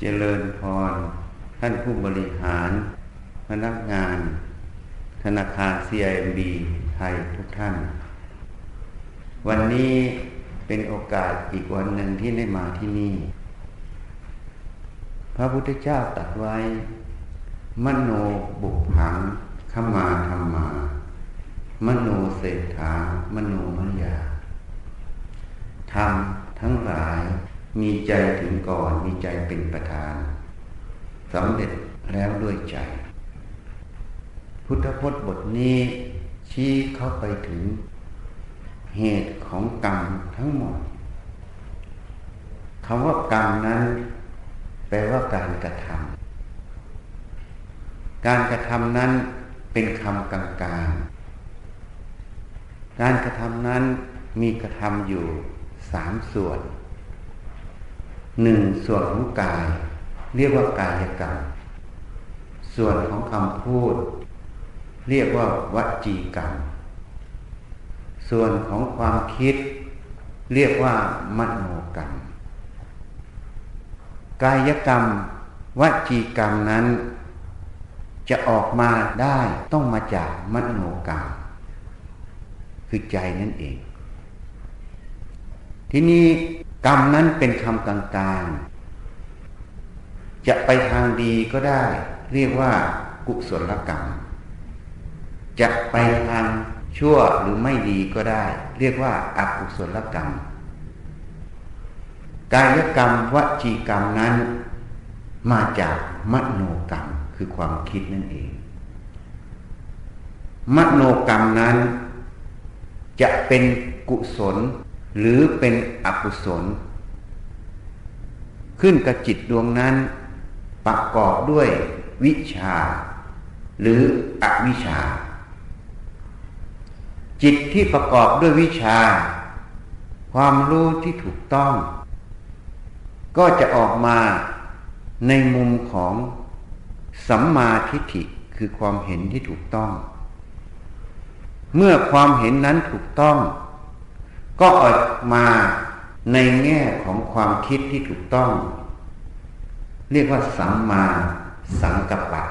เจริญพร ท่านผู้บริหาร พนักงาน ธนาคาร CIMB ไทยทุกท่าน วันนี้เป็นโอกาสอีกวันหนึ่งที่ได้มาที่นี่ พระพุทธเจ้าตรัสไว้ มโนบุกผังขมาธรรมา มโนเศรษฐามโนมยาธรรมทั้งหลาย มีใจถึงก่อน มีใจเป็นประธานสำเร็จแล้วด้วยใจ พุทธพจน์บทนี้ชี้เข้าไปถึงเหตุของกรรมทั้งหมดคำว่ากรรมนั้น แปลว่าการกระทำการกระทำนั้นเป็นคำกลางๆการกระทำนั้นมีกระทำอยู่สามส่วน หนึ่งส่วนของกาย เรียกว่ากายกรรม ส่วนของคำพูด เรียกว่าวจีกรรม ส่วนของความคิด เรียกว่ามโนกรรม กายกรรมวจีกรรมนั้น จะออกมาได้ต้องมาจากมโนกรรม คือใจนั่นเอง ที่นี้ กรรมนั้นเป็นคำกลางๆ จะไปทางดีก็ได้ เรียกว่ากุศลกรรม จะไปทางชั่วหรือไม่ดีก็ได้ เรียกว่าอากุศลกรรม กายกรรมวจีกรรมนั้น มาจากมโนกรรมคือความคิดนั่นเอง มโนกรรมนั้น จะเป็นกุศล หรือเป็นอกุศล ขึ้นกับจิตดวงนั้นประกอบด้วยวิชา หรืออวิชา จิตที่ประกอบด้วยวิชา ความรู้ที่ถูกต้อง ก็จะออกมาในมุมของสัมมาทิฏฐิคือความเห็นที่ถูกต้อง เมื่อความเห็นนั้นถูกต้อง ก็ออกมาในแง่ของความคิดที่ถูกต้อง เรียกว่าสัมมาสังกัปปะ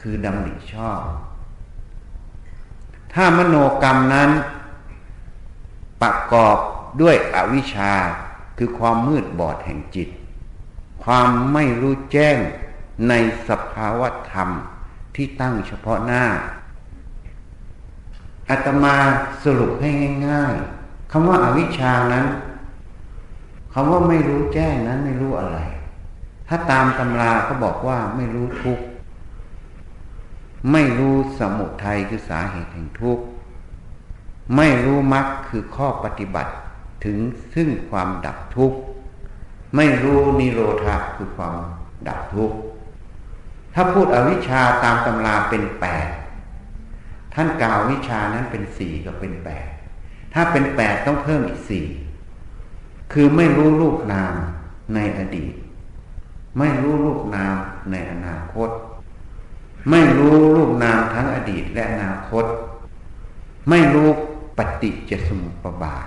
คือดำริชอบ ถ้ามโนกรรมนั้น ประกอบด้วยอวิชชาคือความมืดบอดแห่งจิต ความไม่รู้แจ้งในสภาวธรรมที่ตั้งเฉพาะหน้า อาตมาสรุปให้ง่าย ๆคำว่าอาวิชชานั้นคำว่าไม่รู้แจ้งนั้นไม่รู้อะไร ถ้าตามตำราเขาบอกว่าไม่รู้ทุกข์ไม่รู้สมุทัยคือสาเหตุแห่งทุกข์ไม่รู้มรรคคือข้อปฏิบัติถึงซึ่งความดับทุกข์ไม่รู้นิโรธาคือความดับทุกข์ถ้าพูดอวิชชาตามตำราเป็นแปด ท่านกล่าววิชานั้นเป็นสี่ก็เป็นแปดถ้าเป็นแปดต้องเพิ่มอีกสี่คือไม่รู้รูปนามในอดีต ไม่รู้รูปนามในอนาคต ไม่รู้รูปนามทั้งอดีตและอนาคต ไม่รู้ปฏิจจสมุปบาท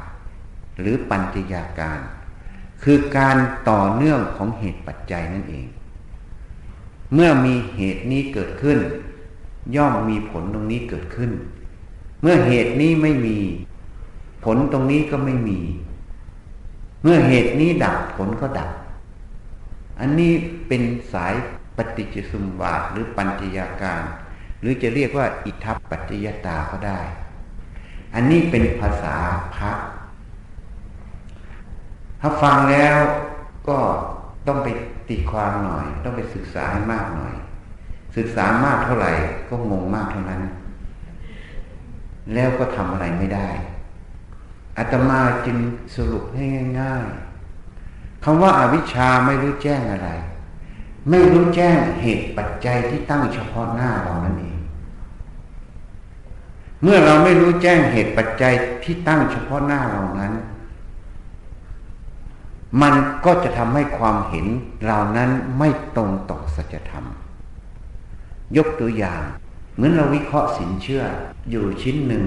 หรือปัญจยาการ คือการต่อเนื่องของเหตุปัจจัยนั่นเอง เมื่อมีเหตุนี้เกิดขึ้น ย่อมมีผลตรงนี้เกิดขึ้น เมื่อเหตุนี้ไม่มี ผลตรงนี้ก็ไม่มี เมื่อเหตุนี้ดับผลก็ดับ อันนี้เป็นสายปฏิจจสมบาทหรือปัญจยาการ หรือจะเรียกว่าอิทัปปัจจยตาก็ได้ อันนี้เป็นภาษาพระถ้าฟังแล้วก็ต้องไปตีความหน่อย ต้องไปศึกษาให้มากหน่อย ศึกษามากเท่าไหร่ก็งงมากเท่านั้น แล้วก็ทำอะไรไม่ได้อาตมาจึงสรุปให้ง่ายๆคำว่าอาวิชชาไม่รู้แจ้งอะไร ไม่รู้แจ้งเหตุปัจจัยที่ตั้งเฉพาะหน้าเรานั่นเองเมื่อเราไม่รู้แจ้งเหตุปัจจัยที่ตั้งเฉพาะหน้าเรานั้น มันก็จะทำให้ความเห็นเรานั้นไม่ตรงต่อสัจธรรม ยกตัวอย่าง เหมือนเราวิเคราะห์สินเชื่ออยู่ชิ้นหนึ่ง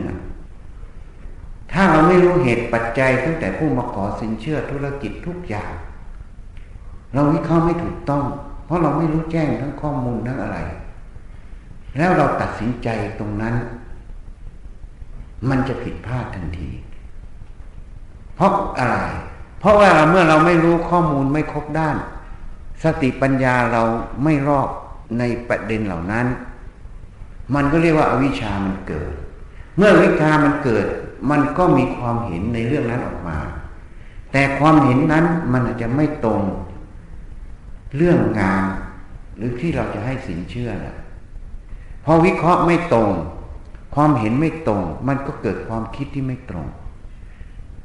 ถ้าเราไม่รู้เหตุปัจจัยตั้งแต่ผู้มาขอสินเชื่อธุรกิจทุกอย่าง เราวิเคราะห์ไม่ถูกต้อง เพราะเราไม่รู้แจ้งทั้งข้อมูลทั้งอะไร แล้วเราตัดสินใจตรงนั้น มันจะผิดพลาดทันที เพราะอะไร เพราะว่าเมื่อเราไม่รู้ข้อมูลไม่ครบด้าน สติปัญญาเราไม่รอบ ในประเด็นเหล่านั้น มันก็เรียกว่าอาวิชามันเกิด เมื่อวิชามันเกิด มันก็มีความเห็นในเรื่องนั้นออกมา แต่ความเห็นนั้นมันอาจจะไม่ตรง เรื่องงานหรือที่เราจะให้สินเชื่อนะพอวิเคราะห์ไม่ตรง ความเห็นไม่ตรง มันก็เกิดความคิดที่ไม่ตรง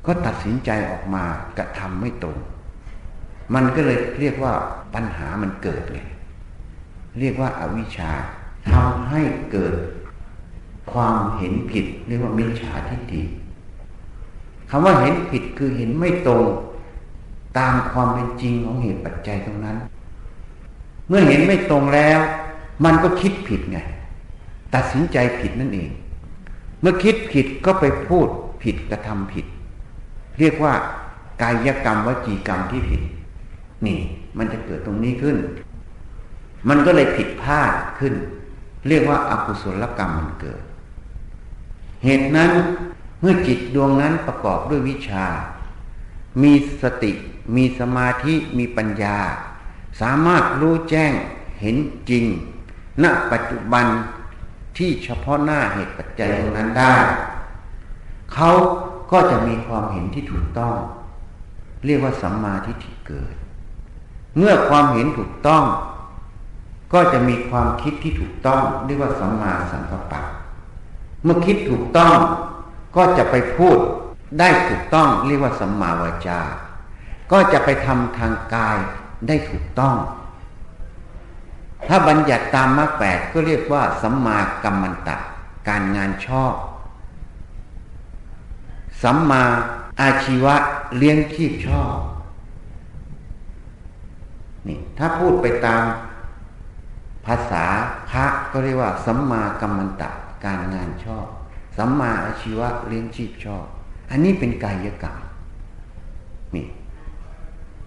ก็ตัดสินใจออกมากระทำไม่ตรง มันก็เลยเรียกว่าปัญหามันเกิดเลย เรียกว่าอาวิชชาทำให้เกิดความเห็นผิด เรียกว่ามิจฉาทิฏฐิคำว่าเห็นผิดคือเห็นไม่ตรงตามความเป็นจริงของเหตุปัจจัยตรงนั้น เมื่อเห็นไม่ตรงแล้ว มันก็คิดผิดไงตัดสินใจผิดนั่นเอง เมื่อคิดผิดก็ไปพูดผิดกระทำผิด เรียกว่ากายกรรมวจีกรรมที่ผิด นี่ มันจะเกิดตรงนี้ขึ้น มันก็เลยผิดพลาดขึ้น เรียกว่าอากุศลกรรมมันเกิด เหตุนั้นเมื่อจิตดวงนั้นประกอบด้วยวิชา มีสติ มีสมาธิ มีปัญญา สามารถรู้แจ้งเห็นจริง ณ ปัจจุบันที่เฉพาะหน้าเหตุปัจจัยตรงนั้นได้ เขาก็จะมีความเห็นที่ถูกต้อง เรียกว่าสัมมาทิฏฐิเกิด เมื่อความเห็นถูกต้อง ก็จะมีความคิดที่ถูกต้องเรียกว่าสัมมาสังกัปปะ เมื่อคิดถูกต้องก็จะไปพูดได้ถูกต้องเรียกว่าสัมมาวาจา ก็จะไปทำทางกายได้ถูกต้อง ถ้าบัญญัติตามมรรคแปดก็เรียกว่าสัมมากัมมันตะ การงานชอบ สัมมาอาชีวะเลี้ยงชีพชอบ นี่ถ้าพูดไปตาม ภาษาพระก็เรียกว่า สัมมากัมมันตะการงานชอบ สัมมาอาชีวะเลี้ยงชีพชอบ อันนี้เป็นกายกรรมนี่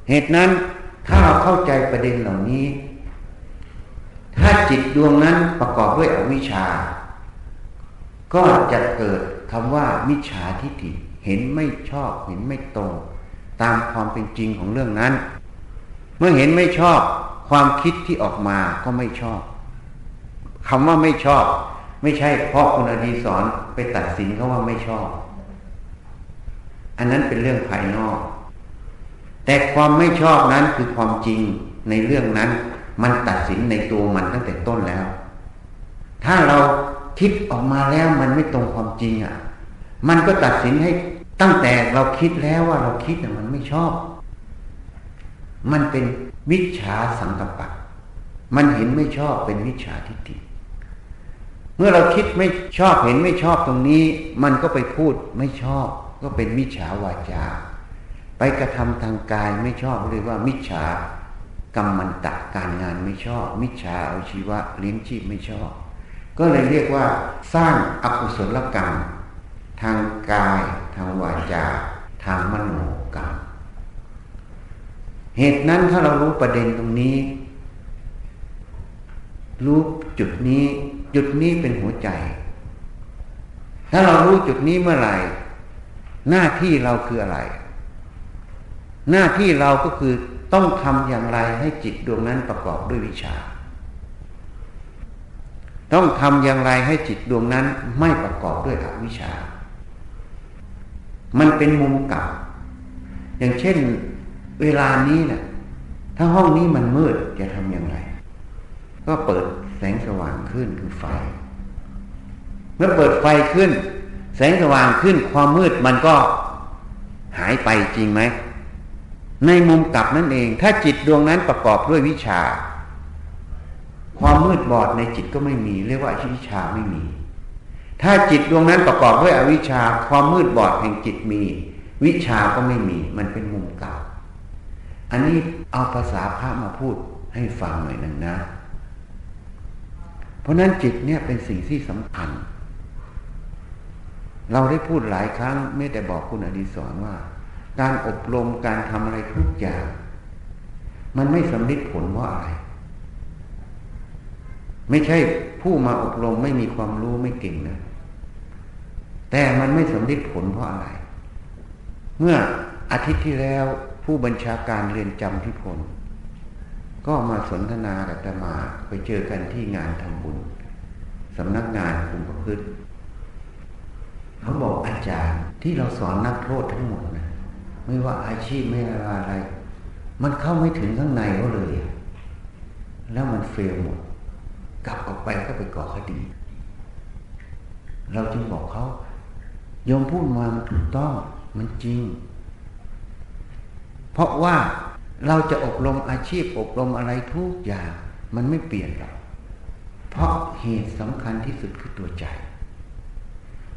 เหตุนั้นถ้าเราเข้าใจประเด็นเหล่านี้ ถ้าจิตดวงนั้นประกอบด้วยอวิชชา ก็จะเกิดคำว่ามิจฉาทิฏฐิเห็นไม่ชอบเห็นไม่ตรง ตามความเป็นจริงของเรื่องนั้น เมื่อเห็นไม่ชอบ ความคิดที่ออกมาก็ไม่ชอบคำว่าไม่ชอบ ไม่ใช่เพราะคุณอดีสอนไปตัดสินเขาว่าไม่ชอบ อันนั้นเป็นเรื่องภายนอก แต่ความไม่ชอบนั้นคือความจริงในเรื่องนั้น มันตัดสินในตัวมันตั้งแต่ต้นแล้ว ถ้าเราคิดออกมาแล้วมันไม่ตรงความจริงอะ มันก็ตัดสินให้ตั้งแต่เราคิดแล้วว่าเราคิดแต่มันไม่ชอบ มันเป็นวิชาสังกัปปะ มันเห็นไม่ชอบเป็นวิชาทิฏฐิเมื่อเราคิดไม่ชอบเห็นไม่ชอบตรงนี้ มันก็ไปพูดไม่ชอบ ก็เป็นมิจฉาวาจา ไปกระทำทางกายไม่ชอบเรียกว่า มิจฉากรรมมันตะการงานไม่ชอบ มิจฉาอาชีวะเลี้ยงชีพไม่ชอบ ก็เลยเรียกว่า สร้างอกุศลกรรม ทางกาย ทางวาจา ทางมโนกรรม เหตุนั้นถ้าเรารู้ประเด็นตรงนี้ รู้จุดนี้ จุดนี้เป็นหัวใจ ถ้าเรารู้จุดนี้เมื่อไหร่ หน้าที่เราคืออะไร หน้าที่เราก็คือต้องทำอย่างไรให้จิตดวงนั้นประกอบด้วยวิชา ต้องทำอย่างไรให้จิตดวงนั้นไม่ประกอบด้วยอวิชชามันเป็นมุมกลับอย่างเช่น เวลานี้เนะ่ยถ้าห้องนี้มันมืดจะทำอย่างไร ก็เปิดแสงสว่างขึ้นคือไฟ เมื่อเปิดไฟขึ้น แสงสว่างขึ้นความมืดมันก็หายไปจริงไหม ในมุมกลับนั่นเอง ถ้าจิตดวงนั้นประกอบด้วยวิชา ความมืดบอดในจิตก็ไม่มี เรียกว่าวิชาไม่มี ถ้าจิตดวงนั้นประกอบด้วยอวิชชา ความมืดบอดแห่งจิตมี วิชาก็ไม่มี มันเป็นมุมกลับ อันนี้เอาภาษาพระมาพูดให้ฟังหน่อยหนึ่งนะ เพราะนั้นจิตเนี่ยเป็นสิ่งที่สำคัญ เราได้พูดหลายครั้งไม่แต่บอกคุณอดีศรว่า การอบรมการทำอะไรทุกอย่าง มันไม่สำลิดผลเพราะอะไร ไม่ใช่ผู้มาอบรมไม่มีความรู้ไม่เก่งนะ แต่มันไม่สำลิดผลเพราะอะไร เมื่ออาทิตย์ที่แล้ว ผู้บัญชาการเรียนจำที่พลก็มาสนทนากับตมาไปเจอกันที่งานทำบุญสำนักงานคุมประพฤติเขาบอกอาจารย์ที่เราสอนนักโทษทั้งหมดนะไม่ว่าอาชีพไม่ว่าอะไร มันเข้าไม่ถึงข้างในเขาเลย แล้วมันเฟลหมด กลับออกไปก็ไปก่อคดี เราจึงบอกเขาโยมพูดมามันถูกต้อง มันจริง เพราะว่าเราจะอบรมอาชีพอบรมอะไรทุกอย่าง มันไม่เปลี่ยนหรอกเพราะเหตุสำคัญที่สุดคือตัวใจ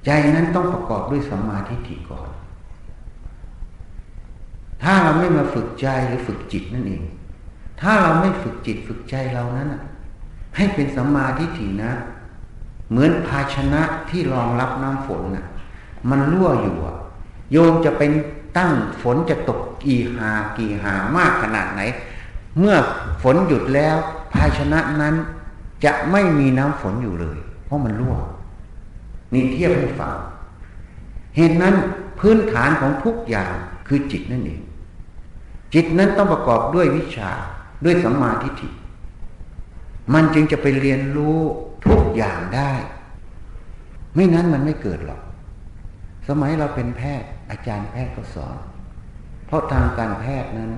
ใจนั้นต้องประกอบด้วยสัมมาทิฏฐิก่อน ถ้าเราไม่มาฝึกใจหรือฝึกจิตนั่นเอง ถ้าเราไม่ฝึกจิตฝึกใจเรานั้นให้เป็นสัมมาทิฏฐินะ เหมือนภาชนะที่รองรับน้ำฝนนะ่ะ มันรั่วอยู่โยมจะเป็น ตั้งฝนจะตกกี่หากี่หามากขนาดไหน เมื่อฝนหยุดแล้วภาชนะนั้นจะไม่มีน้ำฝนอยู่เลย เพราะมันรั่วนี่เทียบให้ฟังเหตุนั้นพื้นฐานของทุกอย่างคือจิตนั่นเอง จิตนั้นต้องประกอบด้วยวิชาด้วยสัมมาทิฏฐิมันจึงจะไปเรียนรู้ทุกอย่างได้ ไม่นั้นมันไม่เกิดหรอก สมัยเราเป็นแพทย์ อาจารย์แพทย์ก็สอน เพราะทางการแพทย์นั้น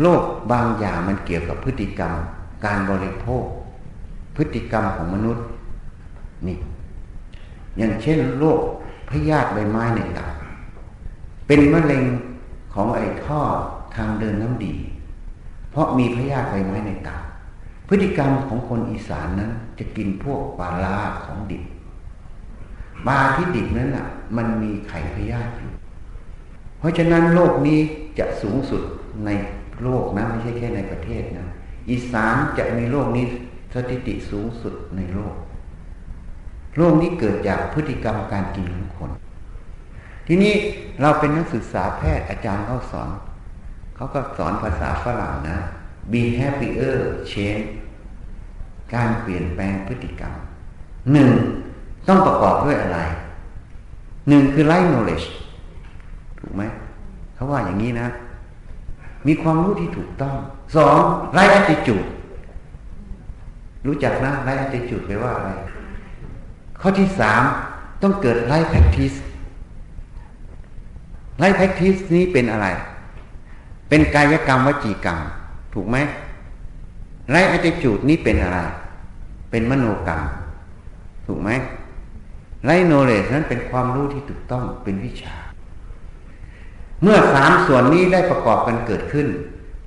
โรคบางอย่างมันเกี่ยวกับพฤติกรรม การบริโภค พฤติกรรมของมนุษย์นี่อย่างเช่นโรคพยาธิใบไม้ในตับเป็นมะเร็งของไอ้ท่อทางเดินน้ำดี เพราะมีพยาธิใบไม้ในตับพฤติกรรมของคนอีสานนั้นจะกินพวกปลาลาของดิบ ปลาที่ดิบนั้นอะ มันมีไข่พยาธิอยู่ เพราะฉะนั้นโลกนี้จะสูงสุดในโลกนะไม่ใช่แค่ในประเทศนะอีสานจะมีโรคนี้สถิติสูงสุดในโลกโรคนี้เกิดจากพฤติกรรมการกินของคน ทีนี้เราเป็นนักศึกษาแพทย์อาจารย์เขาสอน เขาก็สอนภาษาฝรั่งนะ be happier change การเปลี่ยนแปลงพฤติกรรมหนึ่ง ต้องประกอบด้วยอะไรหนึ่งคือ right knowledge ถูกไหมเขาว่าอย่างนี้นะ มีความรู้ที่ถูกต้องสองไรอัติจูดรู้จักนะไรอัติจูดแปลว่าอะไร ข้อที่สามต้องเกิดไรแพคทิสไรแพคทิสนี้เป็นอะไร เป็นกายกรรมวจีกรรม ถูกไหมไรอัติจูดนี้เป็นอะไร เป็นมโนกรรม ถูกไหม ไรโนเลสนั้นเป็นความรู้ที่ถูกต้องเป็นวิชา เมื่อสามส่วนนี้ได้ประกอบกันเกิดขึ้น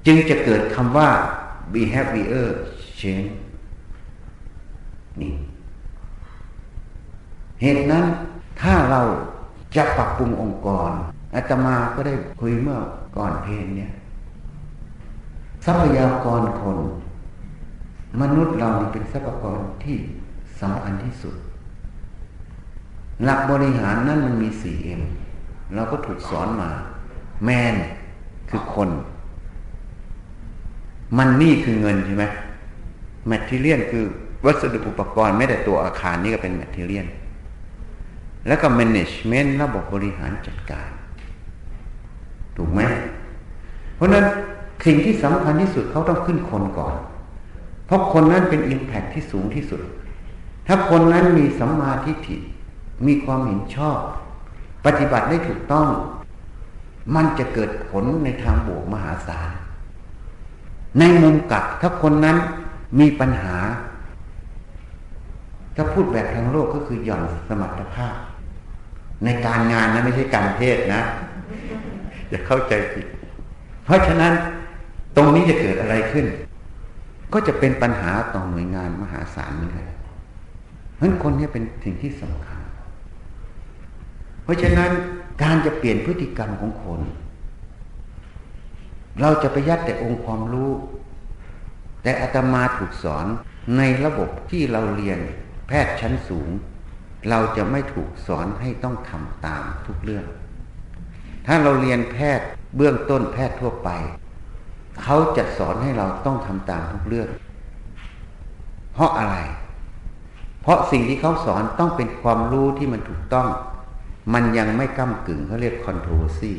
จึงจะเกิดคำว่า behavior change นี่เหตุนั้นถ้าเราจะปรับปรุงองค์กรอาตมาก็ได้คุยเมื่อก่อนเพลงเนี่ยทรัพยากรคน มนุษย์เราเป็นทรัพยากรที่สำคัญที่สุด หลักบริหารนั่นมันมีสี่ M เราก็ถูกสอนมา man คือคน money คือเงินใช่ไหม material คือวัสดุอุปกรณ์ไม่แต่ตัวอาคารนี่ก็เป็น material แล้วก็ management ระบบบริหารจัดการ ถูกไหม เพราะนั้นสิ่งที่สำคัญที่สุดเขาต้องขึ้นคนก่อน เพราะคนนั้นเป็นอิมแพคที่สูงที่สุด ถ้าคนนั้นมีสัมมาทิฏฐิ มีความเห็นชอบ ปฏิบัติได้ถูกต้อง มันจะเกิดผลในทางบวกมหาศาล ในมุมกลับถ้าคนนั้นมีปัญหา ถ้าพูดแบบทางโลกก็คือหย่อนสมรรถภาพ ในการงานนะไม่ใช่การเทศนะ อย่าเข้าใจผิด เพราะฉะนั้นตรงนี้จะเกิดอะไรขึ้น ก็จะเป็นปัญหาต่อหน่วยงานมหาศาลเหมือนกันเพราะคนนี้เป็นสิ่งที่สำคัญ ราะฉะนั้นการจะเปลี่ยนพฤติกรรมของคน เราจะไปยัดแต่องค์ความรู้ แต่อาตมาถูกสอนในระบบที่เราเรียนแพทย์ชั้นสูง เราจะไม่ถูกสอนให้ต้องทำตามทุกเรื่อง ถ้าเราเรียนแพทย์เบื้องต้นแพทย์ทั่วไป เขาจะสอนให้เราต้องทำตามทุกเรื่อง เพราะอะไร เพราะสิ่งที่เขาสอนต้องเป็นความรู้ที่มันถูกต้อง มันยังไม่ก้ากึ่งเขาเรียก controversy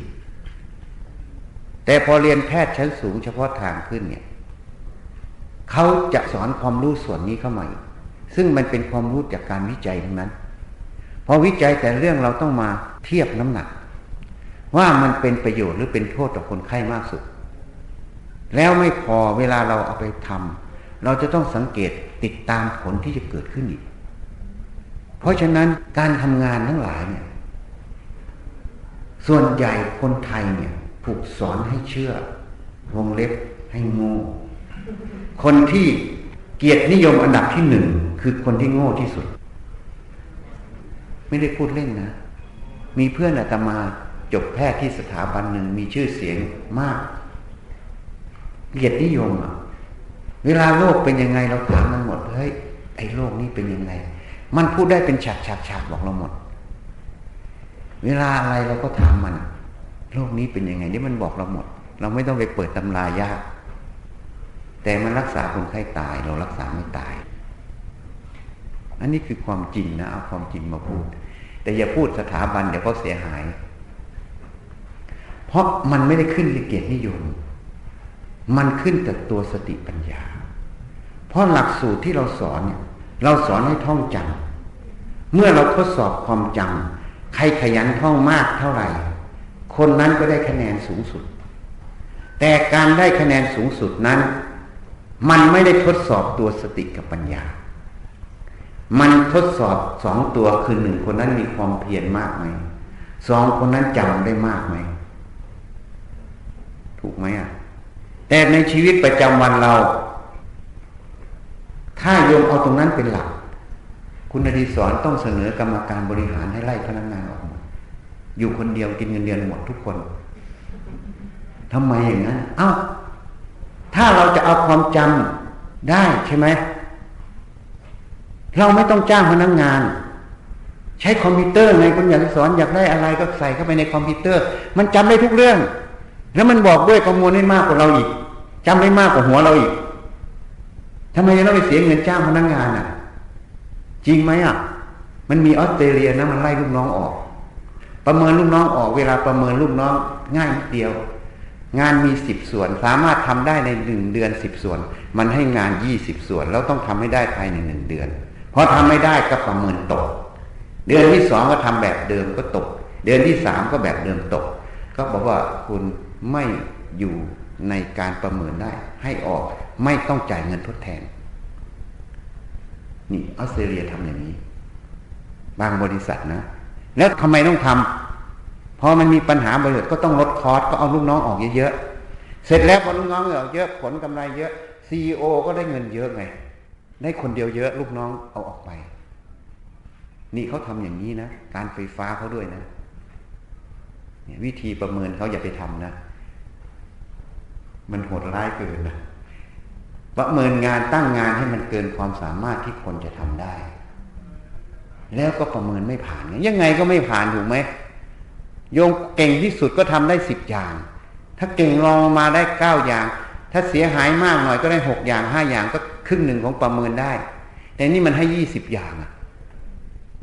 แต่พอเรียนแพทย์ชั้นสูงเฉพาะทางขึ้นเนี่ยเขาจะสอนความรู้ส่วนนี้เข้ามาซึ่งมันเป็นความรู้จากการวิจัยทั้งนั้น พอวิจัยแต่เรื่องเราต้องมาเทียบน้ำหนัก ว่ามันเป็นประโยชน์หรือเป็นโทษต่อคนไข้มากสุด แล้วไม่พอเวลาเราเอาไปทำเราจะต้องสังเกตติดตามผลที่จะเกิดขึ้นอีก เพราะฉะนั้นการทำงานทั้งหลายเนี่ย ส่วนใหญ่คนไทยเนี่ยถูกสอนให้เชื่อวงเล็บให้โง่คนที่เกียรตินิยมอันดับที่หนึ่งคือคนที่โง่ที่สุด ไม่ได้พูดเล่นนะ มีเพื่อนอาตมาจบแพทย์ที่สถาบันหนึ่งมีชื่อเสียงมาก เกียรตินิยมอะเวลาโลกเป็นยังไงเราถามมันหมดเฮ้ยไอ้โลกนี้เป็นยังไง มันพูดได้เป็นฉากฉากฉากบอกเราหมด เวลาอะไรเราก็ถามมัน โลกนี้เป็นยังไงนี่มันบอกเราหมด เราไม่ต้องไปเปิดตำรายากแต่มันรักษาคนไข้ตาย เรารักษาไม่ตาย อันนี้คือความจริงนะเอาความจริงมาพูด แต่อย่าพูดสถาบันเดี๋ยวเขาเสียหาย เพราะมันไม่ได้ขึ้นในเกียรตินิยม มันขึ้นจากตัวสติปัญญา เพราะหลักสูตรที่เราสอนเนี่ย เราสอนให้ท่องจำเมื่อเราทดสอบความจำ ใครขยันท่องมากเท่าไหร่ คนนั้นก็ได้คะแนนสูงสุด แต่การได้คะแนนสูงสุดนั้น มันไม่ได้ทดสอบตัวสติกับปัญญา มันทดสอบสองตัวคือหนึ่งคนนั้นมีความเพียรมากไหมสองคนนั้นจำได้มากไหมถูกไหมอะแต่ในชีวิตประจำวันเรา ถ้าโยมเอาตรงนั้นเป็นหลัก คุณอดีศรต้องเสนอกรรมการบริหารให้ไล่พนักงานออกหมดอยู่คนเดียวกินเงินเดือนหมดทุกคนทำไมอย่างนั้น เอา้า ถ้าเราจะเอาความจำได้ใช่ไหม เราไม่ต้องจ้างพนักงงาน ใช้คอมพิวเตอร์ไงคุณอยากสอนอยากได้อะไรก็ใส่เข้าไปในคอมพิวเตอร์ มันจำได้ทุกเรื่อง แล้วมันบอกด้วยข้อมูลได้มากกว่าเราอีกจำได้มากกว่าหัวเราอีกทำไมเราไปเสียเงินจ้างพนักงงานอะ จริงไหมอะ มันมีออสเตรเลียนะมันไล่ลูกน้องออก ประเมินลูกน้องออกเวลาประเมินลูกน้องง่ายนิดเดียว งานมีสิบส่วน สามารถทำได้ในหนึ่งเดือนสิบส่วน มันให้งานยี่สิบส่วน แล้วต้องทำให้ได้ภายในหนึ่งเดือนพอทำไม่ได้ก็ประเมินตก เดือนที่สองก็ทำแบบเดิมก็ตก เดือนที่สามก็แบบเดิมตก ก็บอกว่าคุณไม่อยู่ในการประเมินได้ ให้ออกไม่ต้องจ่ายเงินทดแทน นี่ออสเตรเลียทำอย่างนี้ บางบริษัทนะ แล้วทำไมต้องทำพอมันมีปัญหาบริษัทก็ต้องลดคอร์สก็เอาลูกน้องออกเยอะๆเสร็จแล้วพอลูกน้องออกเยอะผลกำไรเยอะซีอก็ได้เงินเยอะไงได้คนเดียวเยอะ ลูกน้องเอาออกไป นี่เขาทำอย่างนี้นะการไฟฟ้าเขาด้วยนะวิธีประเมินเขาอย่าไปทำนะ มันโหดร้ายเกินนะ ประเมินงานตั้งงานให้มันเกินความสามารถที่คนจะทำได้ แล้วก็ประเมินไม่ผ่าน ยังไงก็ไม่ผ่านถูกไหมโยมเก่งที่สุดก็ทำได้สิบอย่าง ถ้าเก่งลองมาได้เก้าอย่าง ถ้าเสียหายมากหน่อยก็ได้หกอย่างห้าอย่างก็ครึ่งหนึ่งของประเมินได้ แต่นี่มันให้ยี่สิบอย่างอะ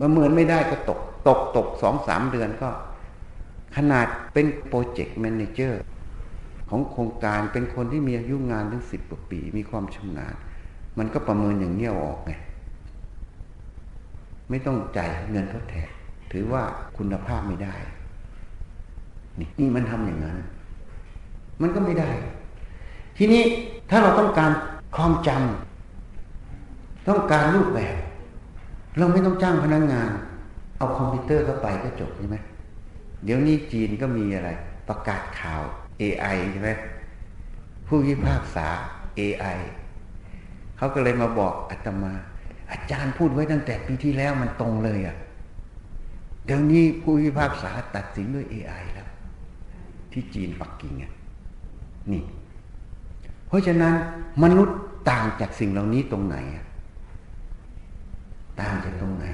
ประเมินไม่ได้ก็ตก ตกตกสองสามเดือนก็ ขนาดเป็นโปรเจกต์แมเนเจอร์ ของโครงการเป็นคนที่มีอายุงานถึงสิบกว่าปี มีความชำนาญ มันก็ประเมินอย่างเงี้ยออกไงไม่ต้องจ่ายเงินทดแทนถือว่าคุณภาพไม่ได้ นี่นี่มันทำอย่างนั้น มันก็ไม่ได้ ทีนี้ถ้าเราต้องการความจำต้องการรูปแบบ เราไม่ต้องจ้างพนักงงาน เอาคอมพิวเตอร์เข้าไปก็จบใช่ไหมเดี๋ยวนี้จีนก็มีอะไร ประกาศข่าว AI ใช่ไหมผู้พิพากษา AI เขาก็เลยมาบอกอาตมา อาจารย์พูดไว้ตั้งแต่ปีที่แล้วมันตรงเลยอะ่ะเดี๋ยวนี้ผู้พิพากษาตัดสินด้วย AI แล้ว ที่จีนปักกิ่งนี่ เพราะฉะนั้นมนุษย์ต่างจากสิ่งเหล่านี้ตรงไหนต่างจากตรงไหน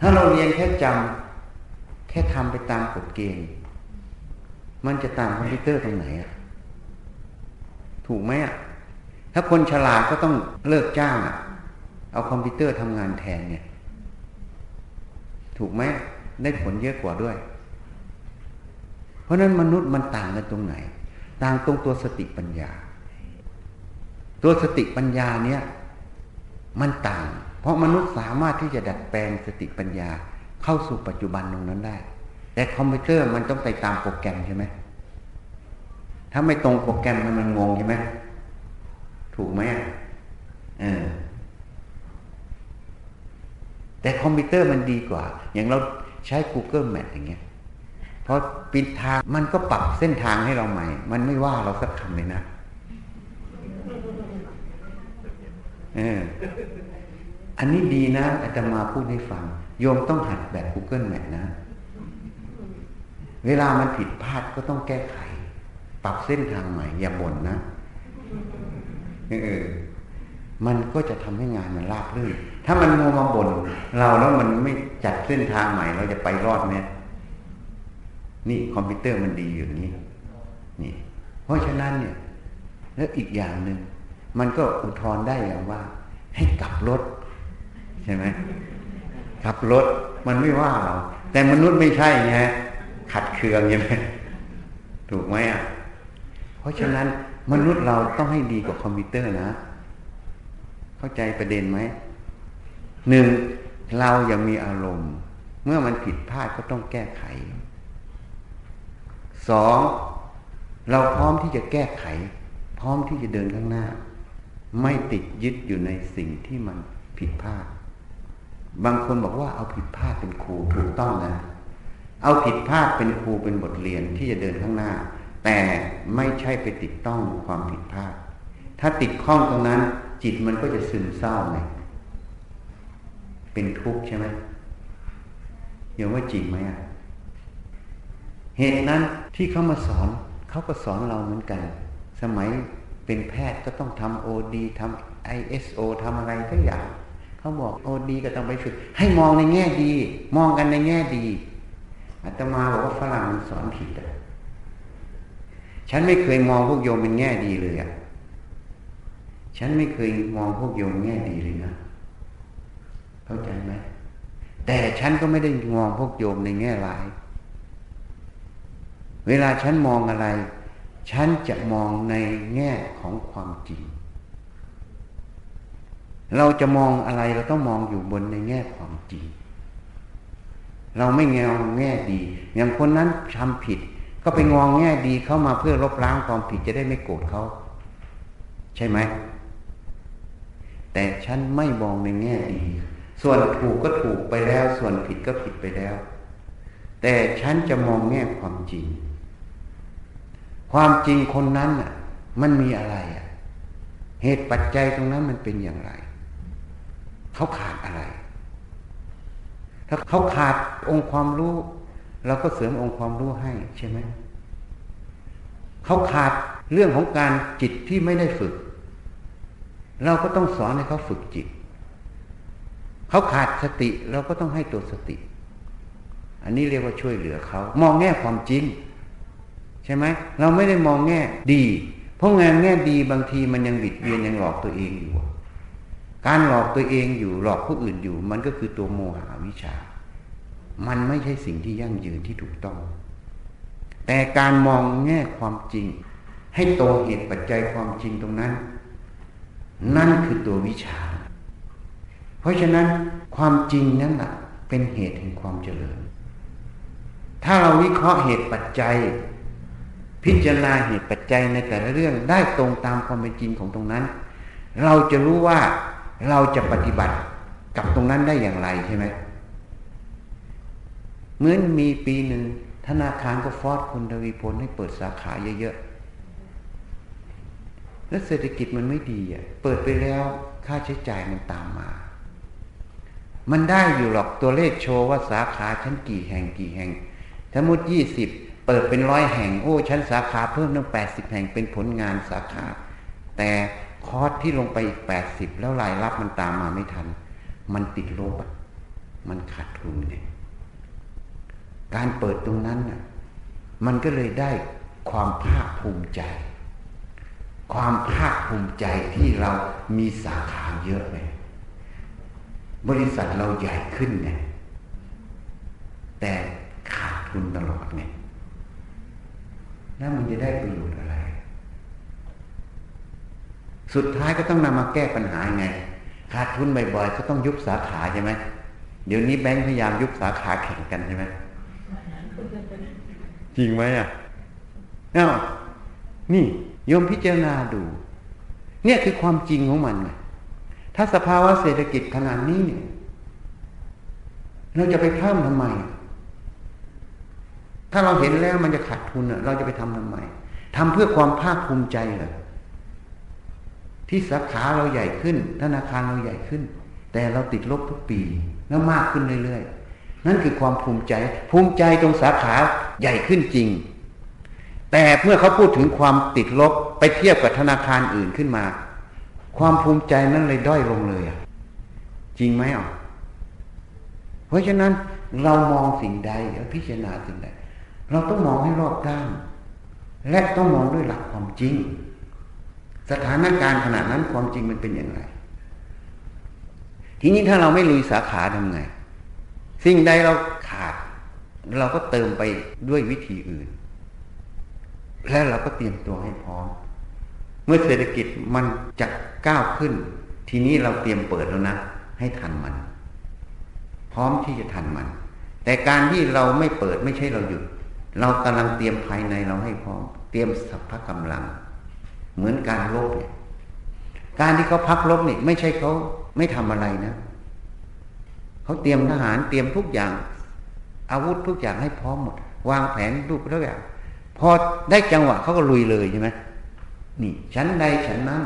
ถ้าเราเรียนแค่จำแค่ทำไปตามกฎเกณฑ์ มันจะต่างคอมพิวเตอร์ตรงไหนอะ ถูกไหมอะ ถ้าคนฉลาดก็ต้องเลิกจ้างอะ เอาคอมพิวเตอร์ทำงานแทนเนี่ย ถูกไหมได้ผลเยอะกว่าด้วย เพราะนั้นมนุษย์มันต่างกันตรงไหน ต่างตรงตัวสติปัญญา ตัวสติปัญญาเนี่ย มันต่าง เพราะมนุษย์สามารถที่จะดัดแปลงสติปัญญาเข้าสู่ปัจจุบันตรงนั้นได้ แต่คอมพิวเตอร์มันต้องไปตามโปรแกรมใช่ไหมถ้าไม่ตรงโปรแกรมมันมันงงใช่ไหมถูกไหมเออแต่คอมพิวเตอร์มันดีกว่า อย่างเราใช้ Google Map อย่างเงี้ยเพอปิดทางมันก็ปรับเส้นทางให้เราใหม่ มันไม่ว่าเราสักคำเลยนะเอออันนี้ดีนะอาจจะมาพูดให้ฟัง โยมต้องหัดแบบ Google Map นะ เวลามันผิดพลาดก็ต้องแก้ไข ปรับเส้นทางใหม่ อย่าบ่นนะเออมันก็จะทำให้งานมันราบรื่น ถ้ามันมัวมาบ่นเราแล้วมันไม่จัดเส้นทางใหม่ เราจะไปรอดไหมนี่คอมพิวเตอร์มันดีอยู่นี้ นี่ เพราะฉะนั้นเนี่ย แล้วอีกอย่างหนึ่งมันก็อุทธรณ์ได้อย่างว่า ให้กลับรถ ใช่ไหมกลับรถมันไม่ว่าเราแต่มนุษย์ไม่ใช่ไง ขัดเคืองใช่ไหมถูกไหมอะ เพราะฉะนั้นมนุษย์เราต้องให้ดีกว่าคอมพิวเตอร์นะ เข้าใจประเด็นไหมหนึ่งเรายังมีอารมณ์ เมื่อมันผิดพลาดก็ต้องแก้ไขสองเราพร้อมที่จะแก้ไข พร้อมที่จะเดินข้างหน้า ไม่ติดยึดอยู่ในสิ่งที่มันผิดพลาด บางคนบอกว่าเอาผิดพลาดเป็นครูถูกต้องนะ เอาผิดพลาดเป็นครูเป็นบทเรียนที่จะเดินข้างหน้า แต่ไม่ใช่ไปติดต้องความผิดพลาด ถ้าติดข้องตรงนั้น จิตมันก็จะซึมเศร้าไงเป็นทุกข์ใช่ไหมอย่างว่าจริงไหมอะเหตุนั้นที่เขามาสอนเขาก็สอนเราเหมือนกัน สมัยเป็นแพทย์ก็ต้องทำโอดีทำไอเอสโอทำอะไรทุกอย่างเขาบอกโอดีก็ต้องไปฝึก ให้มองในแง่ดี มองกันในแง่ดี อาตมาบอกว่าฝรั่งมันสอนผิดอะฉันไม่เคยมองพวกโยมเป็นแง่ดีเลยอะฉันไม่เคยมองพวกโยมแง่ดีเลยนะเข้าใจไหมแต่ฉันก็ไม่ได้มองพวกโยมในแง่ร้าย เวลาฉันมองอะไร ฉันจะมองในแง่ของความจริง เราจะมองอะไรเราต้องมองอยู่บนในแง่ความจริง เราไม่แงแง่ดี อย่างคนนั้นทำผิด ก็ไปงองแง่ดีเข้ามาเพื่อลบล้างความผิดจะได้ไม่โกรธเขาใช่ไหม แต่ฉันไม่มองในแง่ดี ส่วนถูกก็ถูกไปแล้ว ส่วนผิดก็ผิดไปแล้ว แต่ฉันจะมองแง่ความจริง ความจริงคนนั้นอะ มันมีอะไรอะ เหตุปัจจัยตรงนั้นมันเป็นอย่างไร เขาขาดอะไร ถ้าเขาขาดองค์ความรู้ เราก็เสริมองค์ความรู้ให้ใช่ไหมเขาขาดเรื่องของการจิตที่ไม่ได้ฝึก เราก็ต้องสอนให้เขาฝึกจิต เขาขาดสติเราก็ต้องให้ตัวสติ อันนี้เรียกว่าช่วยเหลือเขา มองแง่ความจริง ใช่ไหมเราไม่ได้มองแง่ดี เพราะงานแง่ดีบางทีมันยังบิดเบียนยังหลอกตัวเองอยู่ การหลอกตัวเองอยู่หลอกผู้อื่นอยู่ มันก็คือตัวโมหะวิชา มันไม่ใช่สิ่งที่ยั่งยืนที่ถูกต้อง แต่การมองแง่ความจริง ให้ตรงเหตุปัจจัยความจริงตรงนั้น นั่นคือตัววิชา เพราะฉะนั้นความจริงนั้นแหะเป็นเหตุแห่งความเจริญ ถ้าเราวิเคราะห์เหตุปัจจัย พิจารณาเหตุปัจจัยในแต่ละเรื่องได้ตรงตามความเป็นจริงของตรงนั้น เราจะรู้ว่า เราจะปฏิบัติกับตรงนั้นได้อย่างไรใช่ไหมเหมือนมีปีหนึ่งธนาคารก็ฟอดคุณทวีพลให้เปิดสาขาเยอะๆ แล้วเศรษฐกิจมันไม่ดีอะ เปิดไปแล้วค่าใช้จ่ายมันตามมา มันได้อยู่หรอกตัวเลขโชว์ว่าสาขาชั้นกี่แห่งกี่แห่งสมมติยี่สิบเปิดเป็นร้อยแห่ง โอ้ชั้นสาขาเพิ่มตั้งแปดสิบแห่งเป็นผลงานสาขา แต่ คอร์สที่ลงไปอีกแปดสิบแล้วรายรับมันตามมาไม่ทัน มันติดลบมันขาดทุนเนี่ยการเปิดตรงนั้นน่ะมันก็เลยได้ความภาคภูมิใจ ความภาคภูมิใจที่เรามีสาขาเยอะเลยบริษัทเราใหญ่ขึ้นไงแต่ขาดทุนตลอดไงแล้วมันจะได้ประโยชน์อะไร สุดท้ายก็ต้องนำมาแก้ปัญหาไง ขาดทุนบ่อยๆก็ต้องยุบสาขาใช่ไหมเดี๋ยวนี้แบงค์พยายามยุบสาขาแข่งกันใช่ไหมจริงไหมอะเอ้านี่โยมพิจารณาดู เนี่ยคือความจริงของมันไงถ้าสภาวะเศรษฐกิจขนาดนี้เนี่ยเราจะไปเพิ่มทำไม ถ้าเราเห็นแล้วมันจะขาดทุนเราจะไปทำทำไมทำเพื่อความภาคภูมิใจเหรอ ที่สาขาเราใหญ่ขึ้น ธนาคารเราใหญ่ขึ้น แต่เราติดลบทุกปีแล้วมากขึ้นเรื่อยๆ นั่นคือความภูมิใจ ภูมิใจตรงสาขาใหญ่ขึ้นจริง แต่เมื่อเขาพูดถึงความติดลบไปเทียบกับธนาคารอื่นขึ้นมา ความภูมิใจนั้นเลยด้อยลงเลยอะจริงไหมอะเพราะฉะนั้นเรามองสิ่งใดเราพิจารณาสิ่งใด เราต้องมองให้รอบด้าน และต้องมองด้วยหลักความจริง สถานการณ์ขนาดนั้นความจริงมันเป็นอย่างไร ทีนี้ถ้าเราไม่ลุยสาขาทำไง สิ่งใดเราขาด เราก็เติมไปด้วยวิธีอื่น และเราก็เตรียมตัวให้พร้อม เมื่อเศรษฐกิจมันจะก้าวขึ้น ทีนี้เราเตรียมเปิดแล้วนะ ให้ทันมัน พร้อมที่จะทันมัน แต่การที่เราไม่เปิดไม่ใช่เราหยุดเรากำลังเตรียมภายในเราให้พร้อม เตรียมสัพพะกำลัง เหมือนการลบเนี่ยการที่เขาพักลบเนี่ยไม่ใช่เขาไม่ทำอะไรนะเขาเตรียมทหารเตรียมทุกอย่าง อาวุธทุกอย่างให้พร้อมหมด วางแผนรูปทุกอย่างพอได้จังหวะเขาก็ลุยเลยใช่ไหมนี่ฉันใดฉันนั้น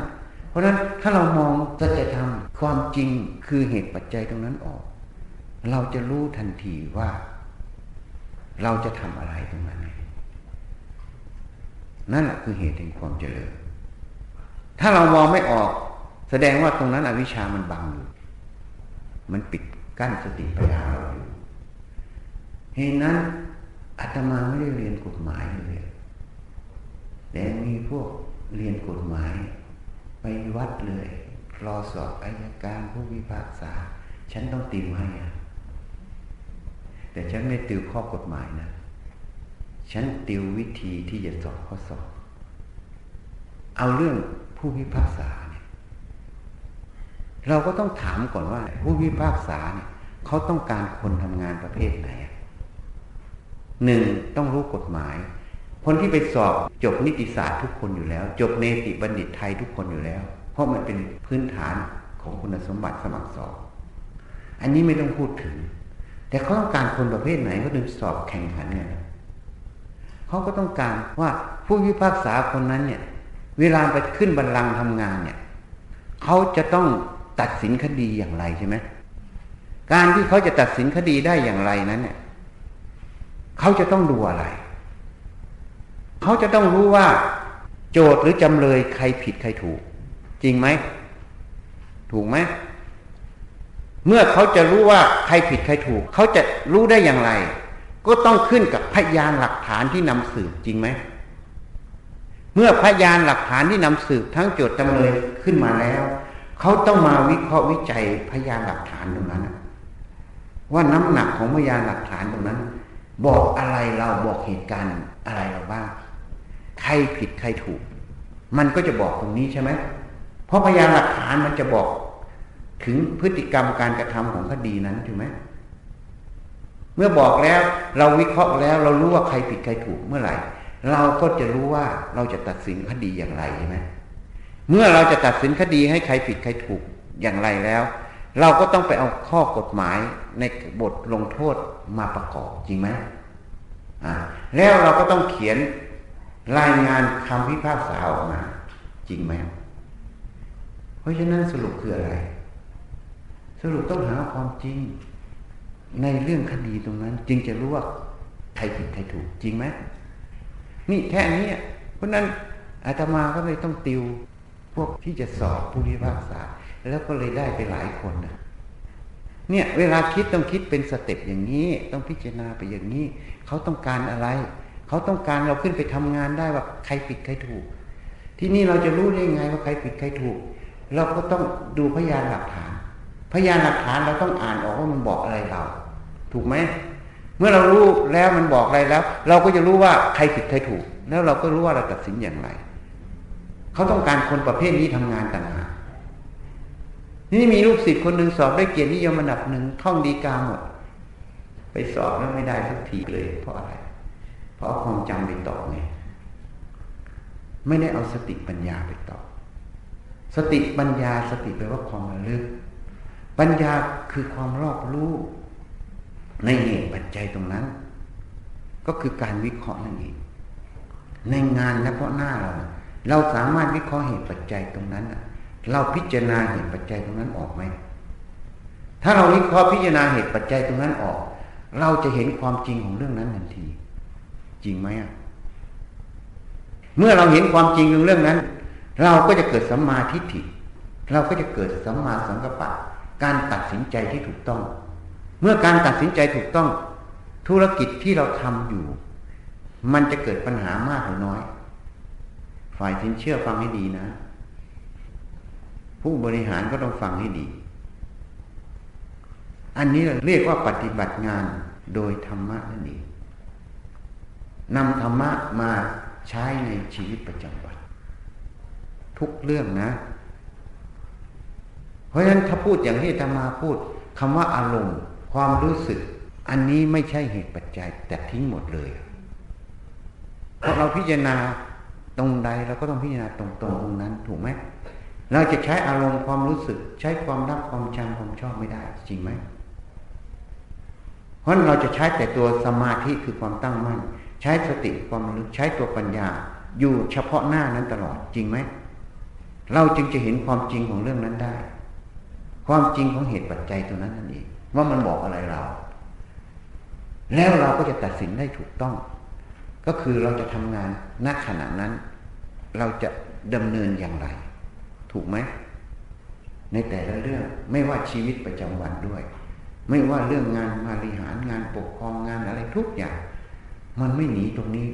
เพราะฉะนั้นถ้าเรามองสัจธรรมความจริงคือเหตุปัจจัยตรงนั้นออก เราจะรู้ทันทีว่า เราจะทำอะไรตรงนั้นนั่นแหละคือเหตุแห่งความเจริญ ถ้าเรามองไม่ออก แสดงว่าตรงนั้นอวิชามันบังอยู่ มันปิดกั้นสติปัญญาเราอยู่เหตุนั้นอาตมาไม่ได้เรียนกฎหมายเลยแต่มีพวกเรียนกฎหมาย ไปวัดเลย รอสอบอายการผู้วิพากษา ฉันต้องติวให้แต่ฉันไม่ติวข้อกฎหมายนะฉันติววิธีที่จะสอบข้อสอบ เอาเรื่อง ผู้พิพากษาเนี่ยเราก็ต้องถามก่อนว่า ผู้พิพากษาเนี่ยเขาต้องการคนทำงานประเภทไหนหนึ่งต้องรู้กฎหมาย คนที่ไปสอบจบนิติศาสตร์ทุกคนอยู่แล้ว จบเนติบัณฑิตไทยทุกคนอยู่แล้ว เพราะมันเป็นพื้นฐานของคุณสมบัติสมัครสอบ อันนี้ไม่ต้องพูดถึง แต่เขาต้องการคนประเภทไหนก็ถึงสอบแข่งขันเนี่ยเขาก็ต้องการว่าผู้พิพากษาคนนั้นเนี่ย เวลาไปขึ้นบัลลังก์ทำงานเนี่ยเขาจะต้องตัดสินคดีอย่างไรใช่ไหมการที่เขาจะตัดสินคดีได้อย่างไรนั้นเนี่ยเขาจะต้องดูอะไร เขาจะต้องรู้ว่า โจทย์หรือจำเลยใครผิดใครถูก จริงไหม ถูกไหมเมื่อเขาจะรู้ว่าใครผิดใครถูก เขาจะรู้ได้อย่างไร ก็ต้องขึ้นกับพยานหลักฐานที่นำสืบจริงไหม เมื่อพยานหลักฐานที่นำสืบทั้งโจทย์จำเลยขึ้นมาแล้วเขาต้องมาวิเคราะห์วิจัยพยานหลักฐานตรงนั้นว่าน้ำหนักของพยานหลักฐานตรงนั้น บอกอะไรเราบอกเหตุการณ์อะไรเราบ้างใครผิดใครถูก มันก็จะบอกตรงนี้ใช่ไหมเพราะพยานหลักฐานมันจะบอกถึงพฤติกรรมการกระทำของคดีนั้นถูกไหมเมื่อบอกแล้วเราวิเคราะห์แล้วเรารู้ว่าใครผิดใครถูกเมื่อไหร่ เราก็จะรู้ว่าเราจะตัดสินคดีอย่างไรใช่ไหมเมื่อเราจะตัดสินคดีให้ใครผิดใครถูกอย่างไรแล้ว เราก็ต้องไปเอาข้อกฎหมายในบทลงโทษมาประกอบจริงไหมอ่าแล้วเราก็ต้องเขียนรายงานคำพิพากษาออกมา จริงไหมเพราะฉะนั้นสรุปคืออะไร สรุปต้องหาความจริงในเรื่องคดีตรงนั้น จึงจะรู้ว่าใครผิดใครถูกจริงไหม นี่แค่นี้เพราะนั้นอาตมาก็เลยต้องติว พวกที่จะสอบผู้พิพากษา แล้วก็เลยได้ไปหลายคนนะเนี่ยเวลาคิดต้องคิดเป็นสเต็ปอย่างนี้ ต้องพิจารณาไปอย่างนี้ เขาต้องการอะไร เขาต้องการเราขึ้นไปทำงานได้ว่าใครผิดใครถูก ที่นี่เราจะรู้ได้ไงว่าใครผิดใครถูก เราก็ต้องดูพยานหลักฐาน พยานหลักฐานเราต้องอ่านออกว่ามันบอกอะไรเรา ถูกไหม เมื่อเรารู้แล้วมันบอกอะไรแล้ว เราก็จะรู้ว่าใครผิดใครถูก แล้วเราก็รู้ว่าเราตัดสินอย่างไร เขาต้องการคนประเภทนี้ทำงานต่างหากนี่มีลูกศิษย์คนหนึ่งสอบได้เกียรตินิยมอันดับหนึ่งท่องดีกาหมดไปสอบแล้วไม่ได้สักทีเลยเพราะอะไร เพราะความจำไปต่อไงไม่ได้เอาสติปัญญาไปต่อ สติปัญญาสติแปลว่าความระลึก ปัญญาคือความรอบรู้ ในเหตุปัจจัยตรงนั้น ก็คือการวิเคราะห์นั่นเองในงานและเพราะหน้าเรา เราสามารถวิเคราะห์เหตุปัจจัยตรงนั้นเราพิจารณาเหตุปัจจัยตรงนั้นออกไหมถ้าเราวิเคราะห์พิจารณาเหตุปัจจัยตรงนั้นออก เราจะเห็นความจริงของเรื่องนั้นทันที จริงไหมอะเมื่อเราเห็นความจริงของเรื่องนั้น เราก็จะเกิดสัมมาทิฏฐิ เราก็จะเกิดสัมมาสังกัปปะ การตัดสินใจที่ถูกต้อง มื่อการตัดสินใจถูกต้องธุรกิจที่เราทำอยู่ มันจะเกิดปัญหามากหรือน้อย ฝ่ายสินเชื่อฟังให้ดีนะ ผู้บริหารก็ต้องฟังให้ดี อันนี้เรียกว่าปฏิบัติงานโดยธรรมะนั่นเองนำธรรมะมาใช้ในชีวิตประจำวัน ทุกเรื่องนะ เพราะฉะนั้นถ้าพูดอย่างที่ธรรมาพูดคำว่าอารมณ์ ความรู้สึก อันนี้ไม่ใช่เหตุปัจจัยแต่ทิ้งหมดเลยเพราะเราพิจารณาตรงใดเราก็ต้องพิจารณาตรงๆตรงนั้นถูกไหมเราจะใช้อารมณ์ความรู้สึก ใช้ความรักความชังความชอบไม่ได้ จริงไหมเพราะเราจะใช้แต่ตัวสมาธิคือความตั้งมั่น ใช้สติความระลึกใช้ตัวปัญญา อยู่เฉพาะหน้านั้นตลอดจริงไหมเราจึงจะเห็นความจริงของเรื่องนั้นได้ ความจริงของเหตุปัจจัยตัวนั้นนั่นเอง ว่ามันบอกอะไรเรา แล้วเราก็จะตัดสินได้ถูกต้อง ก็คือเราจะทำงานณขณะนั้น เราจะดำเนินอย่างไร ถูกไหม ในแต่ละเรื่องไม่ว่าชีวิตประจำวันด้วย ไม่ว่าเรื่องงานบริหารงานปกครองงานอะไรทุกอย่าง มันไม่หนีตรงนี้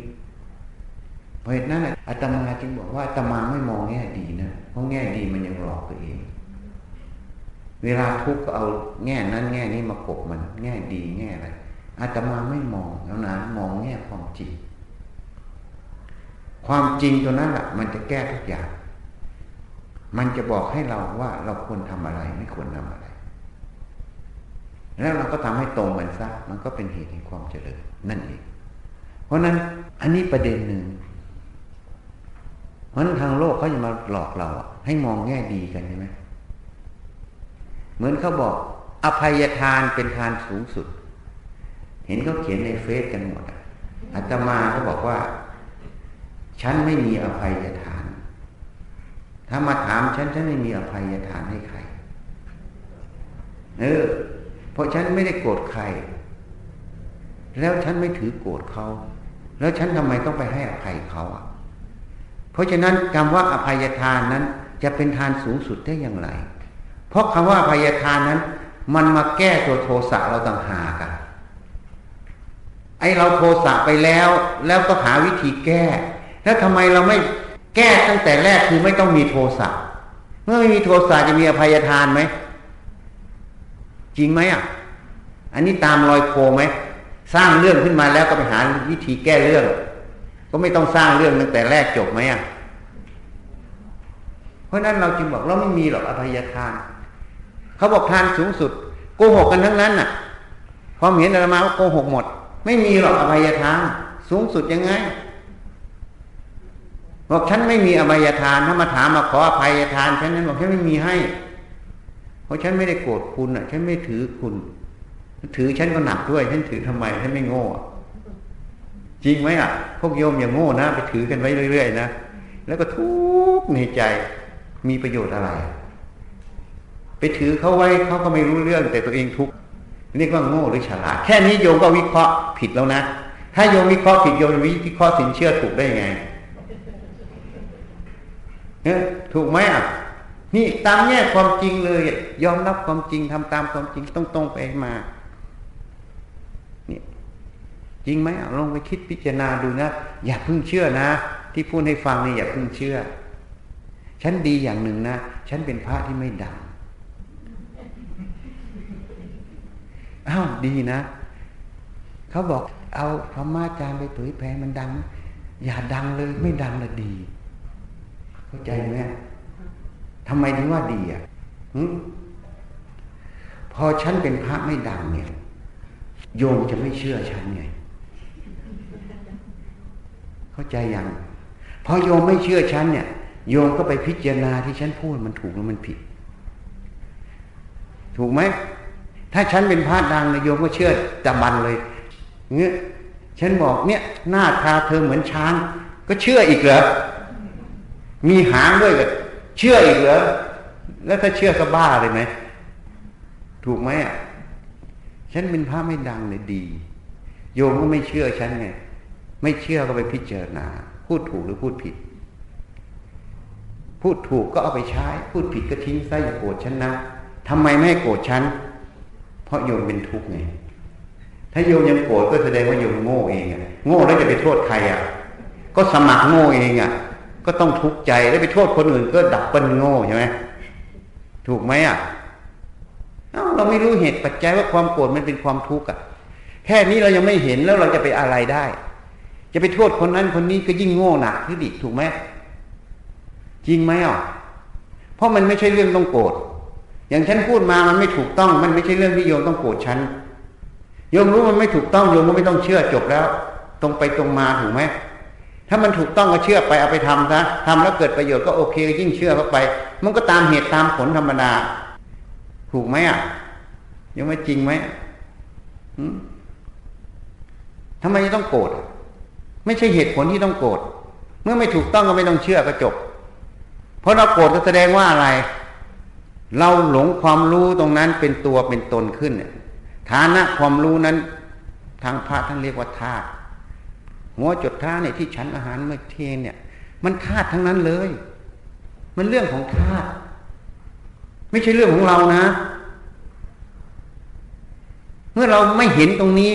เพราะเหตุนั้นอาตมาจึงบอกว่าอาตมาไม่มองแง่ดีนะเพราะแง่ดีมันยังหลอกตัวเอง เวลาทุกข์ก็เอาแง่นั้นแง่นี้มากบมัน แง่ดีแง่อะไรอาตมาไม่มองแล้วนะมองแง่ความจริง ความจริงตัวนั้นแหละมันจะแก้ทุกอย่าง มันจะบอกให้เราว่าเราควรทำอะไรไม่ควรทำอะไร แล้วเราก็ทำให้ตรงกันซะมันก็เป็นเหตุแห่งความเจริญนั่นเอง เพราะนั้นอันนี้ประเด็นหนึ่งเพราะนั้นทางโลกเขาจะมาหลอกเราให้มองแง่ดีกันใช่ไหม เหมือนเขาบอก อภัยทานเป็นทานสูงสุด เห็นเขาเขียนในเฟซกันหมดอาตมาเขาบอกว่า ฉันไม่มีอภัยทาน ถ้ามาถามฉันฉันไม่มีอภัยทานให้ใคร เออ เพราะฉันไม่ได้โกรธใคร แล้วฉันไม่ถือโกรธเขา แล้วฉันทำไมต้องไปให้อภัยเขาอะเพราะฉะนั้นคำว่าอภัยทานนั้น จะเป็นทานสูงสุดได้อย่างไร เพราะคำว่าอภัยทานนั้น มันมาแก้ตัวโทสะเราต่างหากอะไอเราโทสะไปแล้ว แล้วก็หาวิธีแก้ แล้วทำไมเราไม่แก้ตั้งแต่แรกคือไม่ต้องมีโทสะเมื่อไม่มีโทสะจะมีอภัยทานไหมจริงไหมอะ อันนี้ตามรอยโคไหมสร้างเรื่องขึ้นมาแล้วก็ไปหาวิธีแก้เรื่อง ก็ไม่ต้องสร้างเรื่องตั้งแต่แรกจบไหมอะเพราะนั้นเราจึงบอกเราไม่มีหรอกอภัยทาน เขาบอกทานสูงสุดโกหกกันทั้งนั้นน่ะพอเห็นอะไรมาว่าโกหกหมด ไม่มีหรอกอภัยทานสูงสุดยังไงบอกฉันไม่มีอภัยทานถ้ามาถามมาขออภัยทานฉันนั้นบอกฉันไม่มีให้ เพราะฉันไม่ได้โกรธคุณอะ ฉันไม่ถือคุณ ถือฉันก็หนักด้วย ฉันถือทำไมฉันไม่โง่จริงไหมอะ พวกโยมอย่างโง่นะ ไปถือกันไว้เรื่อยๆนะแล้วก็ทุกข์ในใจมีประโยชน์อะไร ไปถือเขาไว้เขาก็ไม่รู้เรื่องแต่ตัวเองทุกข์เรียกว่าโง่หรือฉลาด แค่นี้โยมก็วิเคราะห์ผิดแล้วนะ ถ้าโยมวิเคราะห์ผิดโยมวิเคราะห์สินเชื่อถูกได้ไงเนี่ยถูกไหมอะนี่ตามแง่ความจริงเลยยอมรับความจริงทำตามความจริงต้องตรงไปมานี่จริงไหมลองไปคิดพิจารณาดูนะ อย่าเพิ่งเชื่อนะ ที่พูดให้ฟังนี่อย่าเพิ่งเชื่อ ฉันดีอย่างหนึ่งนะ ฉันเป็นพระที่ไม่ดัง อ้าวดีนะ เขาบอกเอาพระมาจารย์ไปเผยแผ่มันดัง อย่าดังเลยไม่ดังละดี เข้าใจไหมทำไมถึงว่าดีอะพอฉันเป็นพระไม่ดังเนี่ย โยมจะไม่เชื่อฉันไง เข้าใจยังพอโยมไม่เชื่อฉันเนี่ย โยมก็ไปพิจารณาที่ฉันพูดมันถูกหรือมันผิด ถูกไหม ถ้าฉันเป็นพระดังนี่ยโยมก็เชื่อจำบันเลยเงี้ยฉันบอกเนี่ยหน้าตาเธอเหมือนช้าง ก็เชื่ออีกเหรอมีหางด้วยก็เชื่ออีกเหรอแล้วถ้าเชื่อก็บ้าเลยไหมถูกไหมอะฉันเป็นพระไม่ดังเลยดี โยมก็ไม่เชื่อฉันไงไม่เชื่อก็ไปพิจารณา พูดถูกหรือพูดผิด พูดถูกก็เอาไปใช้ พูดผิดก็ทิ้งซะอย่าโกรธฉันนะทำไมไม่โกรธฉัน ราะโยมเป็นทุกข์ไงถ้าโยมยังโกรธก็แสดงว่าโยมโง่เองอะโง่แล้วจะไปโทษใครอะ ก็สมัครโง่เองอะ ก็ต้องทุกข์ใจแล้วไปโทษคนอื่นก็ดับเบิลโง่ใช่ไหมถูกไหมอะเราไม่รู้เหตุปัจจัยว่าความโกรธมันเป็นความทุกข์อะ แค่นี้เรายังไม่เห็นแล้วเราจะไปอะไรได้ จะไปโทษคนนั้นคนนี้ก็ยิ่งโง่หนักขึ้นอีกถูกไหมจริงไหมอะเพราะมันไม่ใช่เรื่องต้องโกรธ อย่างฉันพูดมามันไม่ถูกต้อง มันไม่ใช่เรื่องที่โยมต้องโกรธฉันโยมรู้มันไม่ถูกต้องโยมก็ไม่ต้องเชื่อจบแล้ว ตรงไปตรงมาถูกไหมถ้ามันถูกต้องก็เชื่อไปเอาไปทำซะทำแล้วเกิดประโยชน์ก็โอเคยิ่งเชื่อเข้าไป มันก็ตามเหตุตามผลธรรมดา ถูกไหมอะยังไม่จริงไหมทำไมต้องโกรธไม่ใช่เหตุผลที่ต้องโกรธเมื่อไม่ถูกต้องก็ไม่ต้องเชื่อก็จบ เพราะเราโกรธก็แสดงว่าอะไร เราหลงความรู้ตรงนั้นเป็นตัวเป็นตนขึ้นเนี่ยฐานะความรู้นั้น ทางพระท่านเรียกว่าธาตุหัวจดท่าเนี่ยที่ฉันอาหารเมื่อเทนเนี่ย มันธาตุทั้งนั้นเลย มันเรื่องของธาตุไม่ใช่เรื่องของเรานะ เมื่อเราไม่เห็นตรงนี้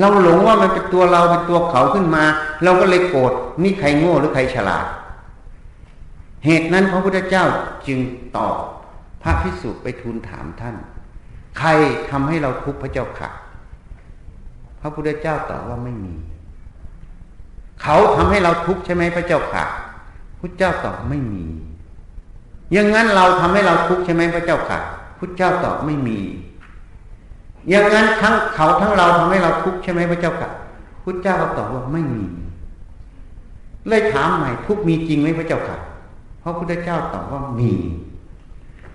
เราหลงว่ามันเป็นตัวเราเป็นตัวเขาขึ้นมา เราก็เลยโกรธนี่ใครโง่หรือใครฉลาด เหตุนั้นพระพุทธเจ้าจึงตอบ ระพิสุไปทูลถามท่าน ใครทำให้เราทุกข์พระเจ้าค่ะ พระพุทธเจ้าตอบว่าไม่มี เขาทำให้เราทุกข์ใช่ไหมพระเจ้าค่ะพุทธเจ้าตอบไม่มีอย่างนั้นเราทำให้เราทุกข์ใช่ไหมพระเจ้าค่ะพุทธเจ้าตอบไม่มี อย่างนั้นทั้งเขาทั้งเราทำให้เราทุกข์ใช่ไหมพระเจ้าค่ะพุทธเจ้าก็ตอบว่าไม่มี เลยถามใหม่ทุกมีจริงไหมพระเจ้าค่ะเพราะพุทธเจ้าตอบว่ามี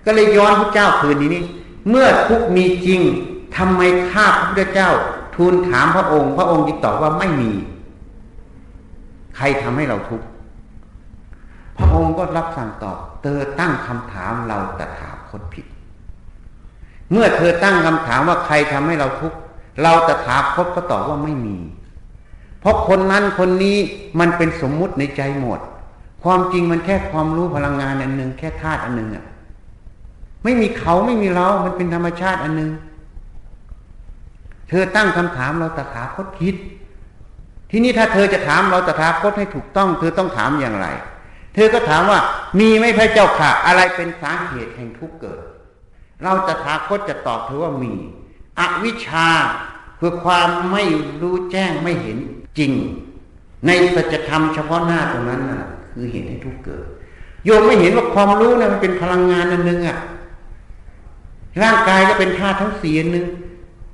ก็เลยย้อนพระเจ้าคืนนี้นี่เมื่อทุกมีจริงทำไมข้าพระพุทธเจ้าทูลถามพระองค์ พระองค์จึงตอบว่าไม่มี ใครทำให้เราทุกข์พระองค์ก็รับสั่งตอบ เธอตั้งคำถามเราตถาคตผิด เมื่อเธอตั้งคำถามว่าใครทำให้เราทุกข์เราตถาคตก็ตอบว่าไม่มี เพราะคนนั้นคนนี้มันเป็นสมมุติในใจหมด ความจริงมันแค่ความรู้พลังงานอันหนึ่งแค่ธาตุอันหนึ่งอะ ไม่มีเขาไม่มีเรา มันเป็นธรรมชาติอันหนึ่งเธอตั้งคำถามเราตถาคตคิด ที่นี่ถ้าเธอจะถามเราตถาคตให้ถูกต้อง เธอต้องถามอย่างไร เธอก็ถามว่า มีไม่พระเจ้าค่ะ อะไรเป็นสาเหตุแห่งทุกเกิด เราตถาคตจะตอบเธอว่ามี อวิชชาคือความไม่รู้แจ้งไม่เห็นจริง ในสัจธรรมเฉพาะหน้าตรงนั้นน่ะ คือเหตุให้ทุกเกิดโยมไม่เห็นว่าความรู้นะ่ะมันเป็นพลังงานอันหนึ่งอะ ร่างกายก็เป็นธาตุทั้งสี่หนึ่ง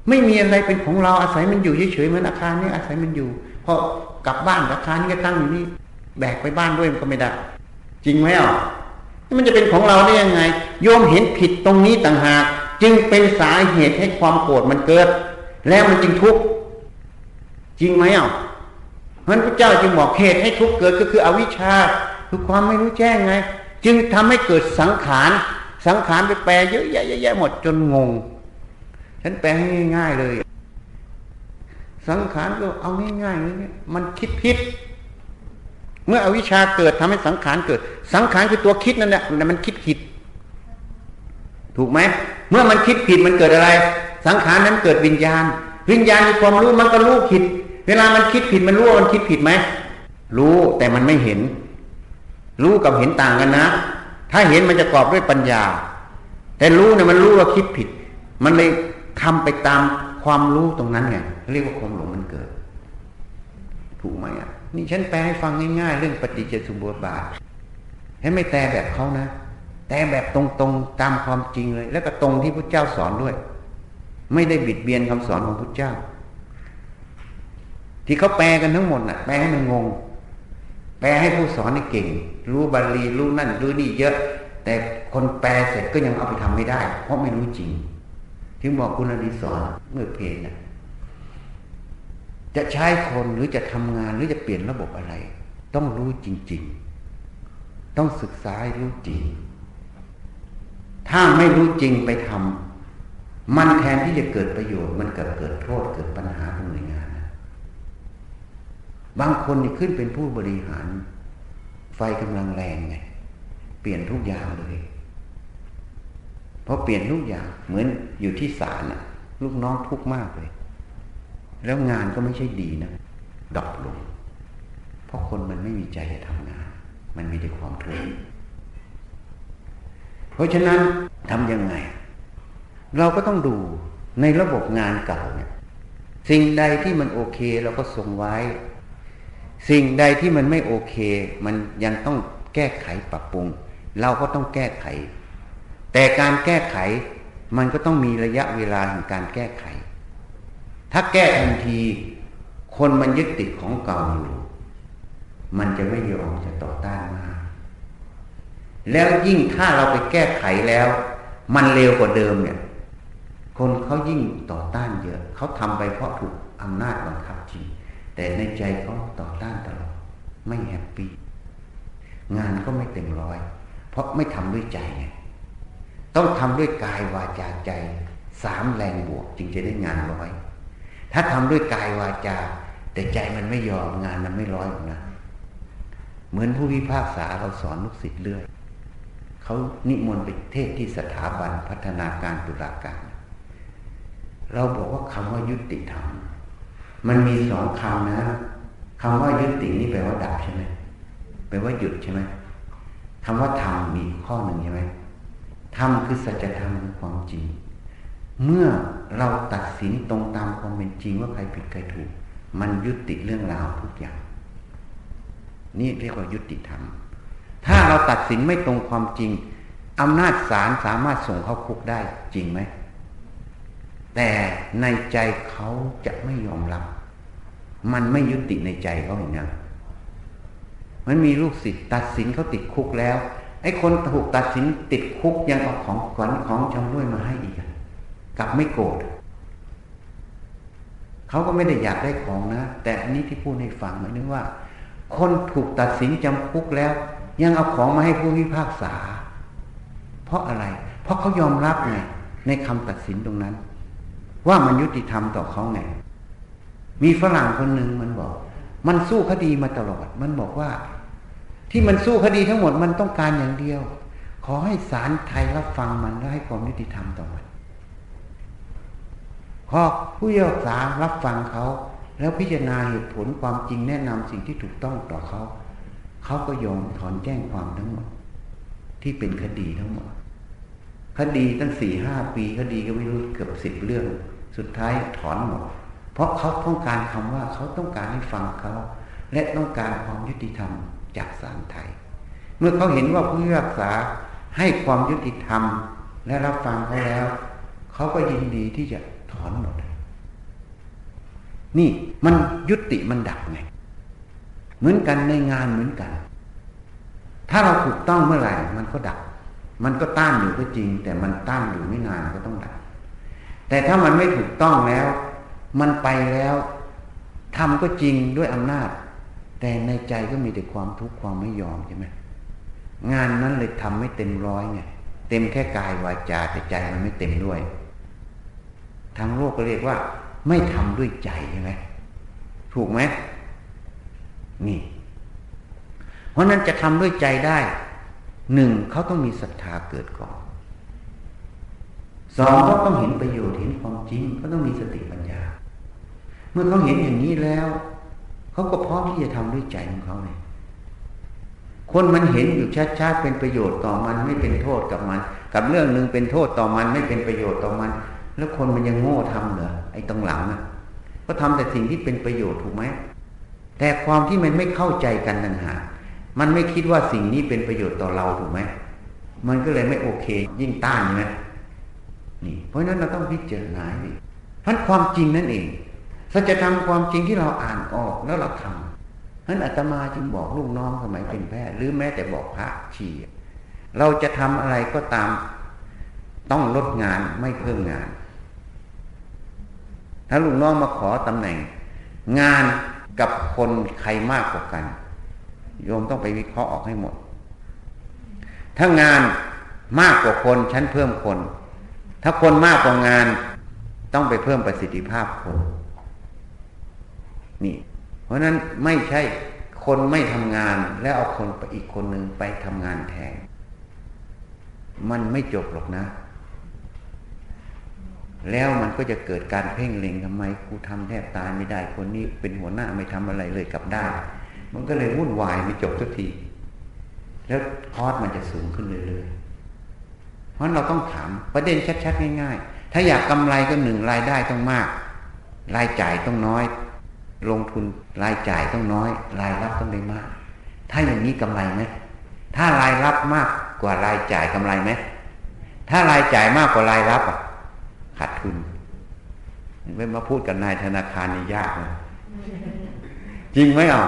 ไม่มีอะไรเป็นของเราอาศัยมันอยู่เฉยๆเหมือนอาคารนี้อาศัยมันอยู่พอกลับบ้านอาคารนี้ก็ตั้งอยู่นี่แบกไปบ้านด้วยมันก็ไม่ได้จริงไหมอะมันจะเป็นของเราได้ยังไง โยมเห็นผิดตรงนี้ต่างหาก จึงเป็นสาเหตุให้ความโกรธมันเกิด แล้วมันจึงทุกข์จริงไหมอะเพระพระเจ้าจึงบอกเหตุให้ทุกข์เกิดก็คืออวิชชาคือความไม่รู้แจ้งไง จึงทำให้เกิดสังขาร สังขารไปแปลเยอะแยะแยะหมดจนงง ฉันแปลให้ง่ายๆเลย สังขารก็เอาง่ายๆมันคิดผิด เมื่ออวิชชาเกิดทำให้สังขารเกิด สังขารคือตัวคิดนั่นแหละแต่มันคิดผิด ถูกไหม เมื่อมันคิดผิดมันเกิดอะไร สังขารนั้นเกิดวิญญาณ วิญญาณมีความรู้มันก็รู้ผิด เวลามันคิดผิดมันรู้ว่ามันคิดผิดไหมรู้แต่มันไม่เห็น รู้กับเห็นต่างกันนะ ถ้าเห็นมันจะกรอบด้วยปัญญา แต่รู้เนี่ยมันรู้ว่าคิดผิด มันเลยทำไปตามความรู้ตรงนั้นไงเรียกว่าความหลงมันเกิด ถูกไหมอะ นี่ฉันแปลให้ฟังง่ายๆ เรื่องปฏิจจสมบูรณ์บาทให้ไม่แต่แบบเขานะ แต่แบบตรงๆตามความจริงเลย แล้วก็ตรงที่พระเจ้าสอนด้วย ไม่ได้บิดเบียนคำสอนของพระเจ้า ที่เขาแปลกันทั้งหมดน่ะ แปลให้มันงง แปลให้ผู้สอนนี่เก่ง รู้บาลีรู้นั่นรู้นี่เยอะ แต่คนแปลเสร็จก็ยังเอาไปทำไม่ได้ เพราะไม่รู้จริง ถึงบอกคุณอดีสอนเมื่อเพลงนะจะใช้คนหรือจะทำงานหรือจะเปลี่ยนระบบอะไร ต้องรู้จริง ๆ ต้องศึกษารู้จริง ถ้าไม่รู้จริงไปทำมันแทนที่จะเกิดประโยชน์ มันเกิดเกิดโทษเกิดปัญหาตรงหน่วยงาน บางคนนี่ขึ้นเป็นผู้บริหาร ไฟกำลังแรงไงเปลี่ยนทุกอย่างเลยพอเปลี่ยนทุกอย่างเหมือนอยู่ที่ศาลอะลูกน้องทุกข์มากเลย แล้วงานก็ไม่ใช่ดีนะดรอปลง เพราะคนมันไม่มีใจจะทำงาน มันมีแต่ความทุกข์เพราะฉะนั้นทำยังไง เราก็ต้องดูในระบบงานเก่าเนี่ยสิ่งใดที่มันโอเค เราก็ทรงไว้ สิ่งใดที่มันไม่โอเค มันยังต้องแก้ไขปรับปรุง เราก็ต้องแก้ไข แต่การแก้ไขมันก็ต้องมีระยะเวลาของการแก้ไข ถ้าแก้ทันที คนมันยึดติดของเก่าอยู่มันจะไม่ยอมจะต่อต้านมา แล้วยิ่งถ้าเราไปแก้ไขแล้ว มันเร็วกว่าเดิมเนี่ย คนเขายิ่งต่อต้านเยอะ เขาทำไปเพราะถูกอำนาจบังคับจริง แต่ในใจเขาต่อต้านตลอดไม่แฮปปี้งานก็ไม่เต็มร้อย เพราะไม่ทำด้วยใจไงต้องทำด้วยกายวาจาใจสามแรงบวกจึงจะได้งานร้อย ถ้าทำด้วยกายวาจา แต่ใจมันไม่ยอมงานมันไม่ร้อยหรอกนะเหมือนผู้พิพากษาเราสอนลูกศิษย์เรื่อยเขานิมนต์ไปเทศที่สถาบันพัฒนาการตุลาการ เราบอกว่าคำว่ายุติธรรม มันมีสองคำนะคำว่ายุตินี่แปลว่าดับใช่ไหมแปลว่าหยุดใช่ไหมคำว่าทำมีข้อหนึ่งใช่ไหมธรรมคือสัจธรรมคือความจริง เมื่อเราตัดสินตรงตามความเป็นจริงว่าใครผิดใครถูก มันยุติเรื่องราวทุกอย่าง นี่เรียกว่ายุติธรรม ถ้าเราตัดสินไม่ตรงความจริงอำนาจศาลสามารถส่งเข้าคุกได้จริงไหม แต่ในใจเขาจะไม่ยอมรับ มันไม่ยุติในใจเขาเห็นยังมันมีลูกศิษย์ตัดสินเขาติดคุกแล้ว ไอ้คนถูกตัดสินติดคุกยังเอาของขวัญของชำร่วยมาให้อีกกลับไม่โกรธเขาก็ไม่ได้อยากได้ของนะ แต่อันนี้ที่พูดให้ฟังหมายถึงว่า คนถูกตัดสินจำคุกแล้ว ยังเอาของมาให้ผู้พิพากษา เพราะอะไร เพราะเขายอมรับไงในคำตัดสินตรงนั้น ว่ามันยุติธรรมต่อเขาไง มีฝรั่งคนหนึ่งมันบอก มันสู้คดีมาตลอด มันบอกว่า ที่มันสู้คดีทั้งหมดมันต้องการอย่างเดียว ขอให้ศาลไทยรับฟังมันและให้ความยุติธรรมต่อมันพอผู้ยกษารับฟังเขาแล้วพิจารณาเหตุผลความจริงแนะนำสิ่งที่ถูกต้องต่อเขา เขาก็ยอมถอนแจ้งความทั้งหมด ที่เป็นคดีทั้งหมด คดีตั้งสี่ห้าปีคดีก็ไม่รู้เกือบสิบเรื่อง สุดท้ายถอนหมด เพราะเขาต้องการคำว่าเขาต้องการให้ฟังเขา และต้องการความยุติธรรมจากศาลไทย เมื่อเขาเห็นว่าผู้พิพากษาให้ความยุติธรรมและรับฟังเขาแล้ว เขาก็ยินดีที่จะถอนหมด นี่มันยุติมันดับไงเหมือนกันในงานเหมือนกัน ถ้าเราถูกต้องเมื่อไหร่มันก็ดับ มันก็ต้านอยู่ก็จริง แต่มันต้านอยู่ไม่นานก็ต้องดับแต่ถ้ามันไม่ถูกต้องแล้ว มันไปแล้วทำก็จริงด้วยอำนาจ แต่ในใจก็มีแต่ความทุกข์ความไม่ยอมใช่ไหมงานนั้นเลยทำไม่เต็มร้อยไงเต็มแค่กายวาจาแต่ใจมันไม่เต็มด้วย ทางโลกก็เรียกว่า ไม่ทำด้วยใจใช่ไหมถูกไหมนี่ เพราะนั้นจะทำด้วยใจได้ หนึ่งเขาต้องมีศรัทธาเกิดก่อนสองเขาต้องเห็นประโยชน์เห็นความจริงเขาต้องมีสติปัญญา เมื่อเขาเห็นอย่างนี้แล้วเขาก็พร้อมที่จะทำด้วยใจของเขาเลยคนมันเห็นอยู่ชัดๆเป็นประโยชน์ต่อมันไม่เป็นโทษกับมัน กับเรื่องหนึ่งเป็นโทษต่อมันไม่เป็นประโยชน์ต่อมัน แล้วคนมันยังโง่ทำเหรอไอ้ตรงหลังนะก็ทำแต่สิ่งที่เป็นประโยชน์ถูกไหมแต่ความที่มันไม่เข้าใจกันต่างหาก มันไม่คิดว่าสิ่งนี้เป็นประโยชน์ต่อเราถูกไหมมันก็เลยไม่โอเค ยิ่งต้านไหมนี่ เพราะนั้นเราต้องพิจารณาดิเพราะความจริงนั่นเองสัจธรรมความจริงที่เราอ่านออกแล้วเราทำนั้นอาตมาจึงบอกลูกน้องสมัยเป็นแพทย์หรือแม้แต่บอกพระชีเราจะทำอะไรก็ตาม ต้องลดงานไม่เพิ่มงาน ถ้าลูกน้องมาขอตำแหน่ง งานกับคนใครมากกว่ากัน โยมต้องไปวิเคราะห์ออกให้หมด ถ้างานมากกว่าคนฉันเพิ่มคน ถ้าคนมากกว่างานต้องไปเพิ่มประสิทธิภาพคน นี่ เพราะนั้นไม่ใช่คนไม่ทำงานแล้วเอาคนไปอีกคนหนึ่งไปทำงานแทน มันไม่จบหรอกนะ แล้วมันก็จะเกิดการเพ่งเล็งทำไมกูทำแทบตายไม่ได้ คนนี้เป็นหัวหน้าไม่ทำอะไรเลยกลับได้ มันก็เลยวุ่นวายไม่จบสักที แล้วคอสมันจะสูงขึ้นเรื่อยๆ เพราะเราต้องถามประเด็นชัดๆ ง่าย ๆ ถ้าอยากกำไรก็หนึ่งรายได้ต้องมาก รายจ่ายต้องน้อย ลงทุนรายจ่ายต้องน้อย รายรับต้องได้มาก ถ้าอย่างนี้กำไรไหมถ้ารายรับมากกว่ารายจ่ายกำไรไหมถ้ารายจ่ายมากกว่ารายรับอะขาดทุนไม่มาพูดกับนายธนาคารนี่ยากนะจริงไหมอะ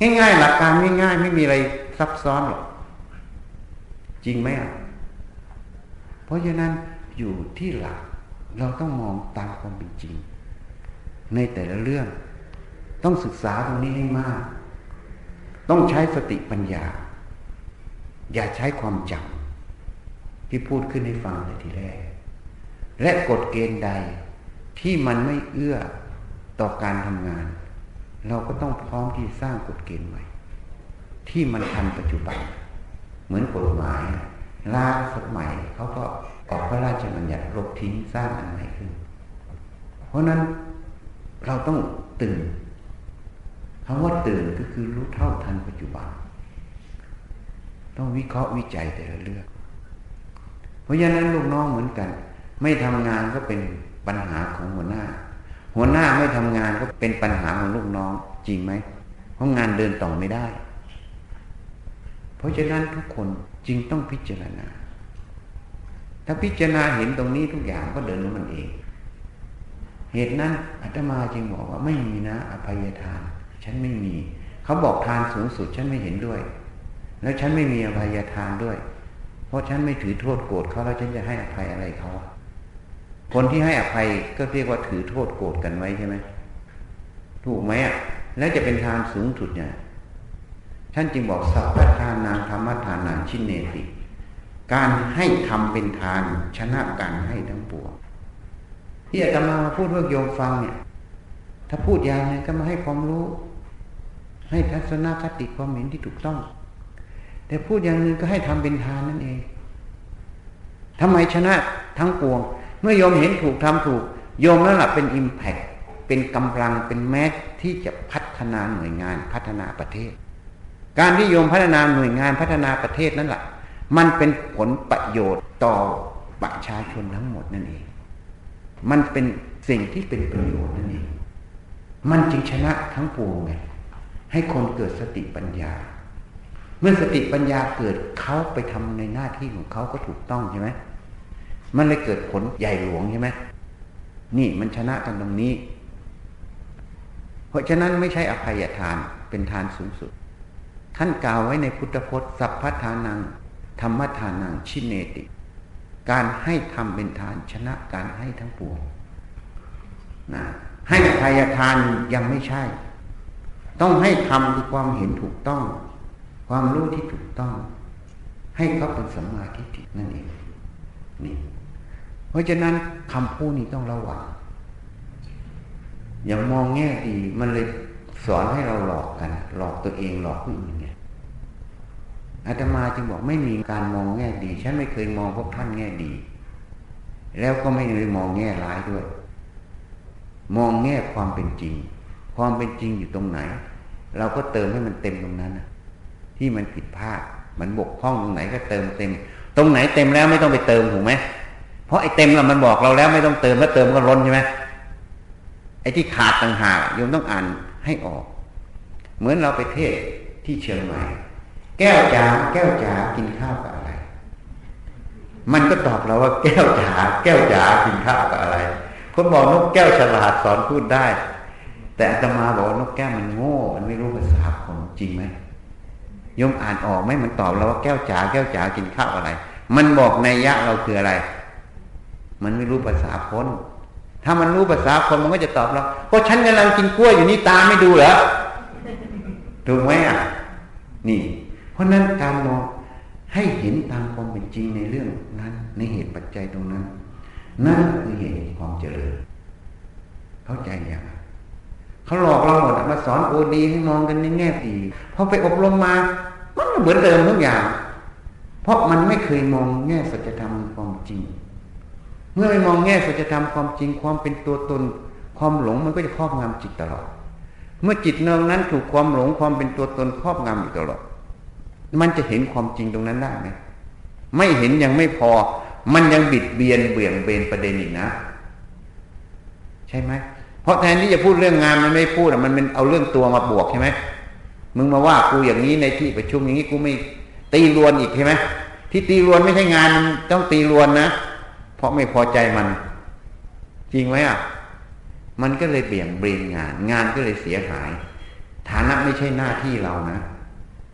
ง่ายๆหลักการง่ายๆไม่มีอะไรซับซ้อนหรอกจริงไหมอะเพราะฉะนั้นอยู่ที่หลักเราต้องมองตามความเป็นจริง ในแต่ละเรื่อง ต้องศึกษาตรงนี้ให้มาก ต้องใช้สติปัญญา อย่าใช้ความจำที่พูดขึ้นให้ฟังในทีแรก และกฎเกณฑ์ใดที่มันไม่เอื้อต่อการทำงาน เราก็ต้องพร้อมที่สร้างกฎเกณฑ์ใหม่ ที่มันทันปัจจุบัน เหมือนกฎหมายล่าสมัยเขาก็ออกพระราชบัญญัติลบทิ้งสร้างอันใหม่ขึ้น เพราะนั้นเราต้องตื่นคำว่าตื่นก็คือรู้เท่าทันปัจจุบัน ต้องวิเคราะห์วิจัยแต่ละเรื่อง เพราะฉะนั้นลูกน้องเหมือนกัน ไม่ทำงานก็เป็นปัญหาของหัวหน้า หัวหน้าไม่ทำงานก็เป็นปัญหาของลูกน้องจริงไหมเพราะงานเดินต่อไม่ได้ เพราะฉะนั้นทุกคนจึงต้องพิจารณา ถ้าพิจารณาเห็นตรงนี้ทุกอย่างก็เดินของมันเอง เหตุนั้นอาตมาจึงบอกว่าไม่มีนะ อภัยทาน ฉันไม่มี เขาบอกทานสูงสุดฉันไม่เห็นด้วย แล้วฉันไม่มีอภัยทานด้วย เพราะฉันไม่ถือโทษโกรธเขาแล้วฉันจะให้อภัยอะไรเขา คนที่ให้อภัยก็เรียกว่าถือโทษโกรธกันไว้ใช่ไหมถูกไหมอะแล้วจะเป็นทานสูงสุดเนี่ยท่านจึงบอกสัพพทานนางธรรมทานนางชินเนติ การให้ทำเป็นทานชนะการให้ทั้งปวงที่อาตมาพูดเพื่อโยมฟังเนี่ย ถ้าพูดอย่างนี้ก็มาให้ความรู้ ให้ทัศนคติความเห็นที่ถูกต้อง แต่พูดอย่างนึงก็ให้ทำเป็นทานนั่นเองทำไมชนะทั้งปวง เมื่อโยมเห็นถูกทำถูก โยมนั่นแหละเป็นอิมแพคเป็นกำลังเป็นแมสที่จะพัฒนาหน่วยงานพัฒนาประเทศ การที่โยมพัฒนาหน่วยงานพัฒนาประเทศนั่นแหละมันเป็นผลประโยชน์ต่อประชาชนทั้งหมดนั่นเอง มันเป็นสิ่งที่เป็นประโยชน์นั่นเอง มันจึงชนะทั้งปวงไง ให้คนเกิดสติปัญญา เมื่อสติปัญญาเกิดเขาไปทำในหน้าที่ของเขาก็ถูกต้องใช่ไหม มันเลยเกิดผลใหญ่หลวงใช่ไหมนี่มันชนะกันตรงนี้ เพราะฉะนั้นไม่ใช่อภัยทานเป็นทานสูงสุด ท่านกล่าวไว้ในพุทธพจน์สัพพทานัง ธรรมทานังชินเนติ การให้ทำเป็นทานชนะการให้ทั้งปวงนะให้อภัยทานยังไม่ใช่ ต้องให้ทำคือความเห็นถูกต้อง ความรู้ที่ถูกต้อง ให้เขาเป็นสัมมาทิฏฐินั่นเองนี่ เพราะฉะนั้นคำพูดนี้ต้องระวังอย่ามองแง่ดีมันเลยสอนให้เราหลอกกัน หลอกตัวเองหลอกผู้อื่นเนี่ยอาตมาจึงบอกไม่มีการมองแง่ดี ฉันไม่เคยมองพวกท่านแง่ดี แล้วก็ไม่เคยมองแง่ร้ายด้วย มองแง่ความเป็นจริง ความเป็นจริงอยู่ตรงไหน เราก็เติมให้มันเต็มตรงนั้นที่มันผิดพลาดมันบกพร่องตรงไหนก็เติมเต็ม ตรงไหนเต็มแล้วไม่ต้องไปเติมถูกไหม เพราะไอ้เต็มแล้วมันบอกเราแล้วไม่ต้องเติมแล้วเติมก็ล้นใช่ไหมไอ้ที่ขาดต่างหากโยมต้องอ่านให้ออก เหมือนเราไปเทศที่เชียงใหม่แก้วจ๋าแก้วจ๋ากินข้าวกับอะไร มันก็ตอบเราว่าแก้วจ๋าแก้วจ๋ากินข้าวกับอะไร คนบอกนกแก้วฉลาดสอนพูดได้ แต่อาตมาบอกว่านกแก้วมันโง่ มันไม่รู้ภาษาคนจริงไหมยมอ่านออกไหมมันตอบเราว่าแก้วจ๋าแก้วจ๋ากินข้าวอะไร มันบอกในยะเราคืออะไร มันไม่รู้ภาษาคน ถ้ามันรู้ภาษาคนมันก็จะตอบเราก็ฉันกำลังกินกล้วยอยู่นี่ตาไม่ดูเหรอถูกไหมอะ นี่ เพราะนั้นการมองให้เห็นตามความเป็นจริงในเรื่องนั้น ในเหตุปัจจัยตรงนั้น นั่นคือเหตุความเจริญ เข้าใจย่างเขาหลอกเราหมดมาสอนโอดีให้มองกันในแง่ดีพอไปอบรมมา มันเหมือนเดิมทุกอย่าง เพราะมันไม่เคยมองแง่สัจธรรมความจริง เมื่อไม่มองแง่สัจธรรมความจริงความเป็นตัวตน ความหลงมันก็จะครอบงำจิตตลอด เมื่อจิตเนืองนั้นถูกความหลงความเป็นตัวตนครอบงำอยู่ตลอด มันจะเห็นความจริงตรงนั้นได้ไหมไม่เห็นยังไม่พอ มันยังบิดเบียนเบี่ยงเบนประเด็นอีกนะ ใช่ไหมเพราะแทนที่จะพูดเรื่องงานมันไม่พูดมันเป็นเอาเรื่องตัวมาบวกใช่ไหมมึงมาว่ากูอย่างนี้ในที่ประชุมอย่างนี้กูไม่ตีรวนอีกใช่ไหมที่ตีรวนไม่ใช่งานต้องตีรวนนะ เพราะไม่พอใจมัน จริงไหมอะ มันก็เลยเบี่ยงเบนงาน งานก็เลยเสียหาย ฐานะไม่ใช่หน้าที่เรานะ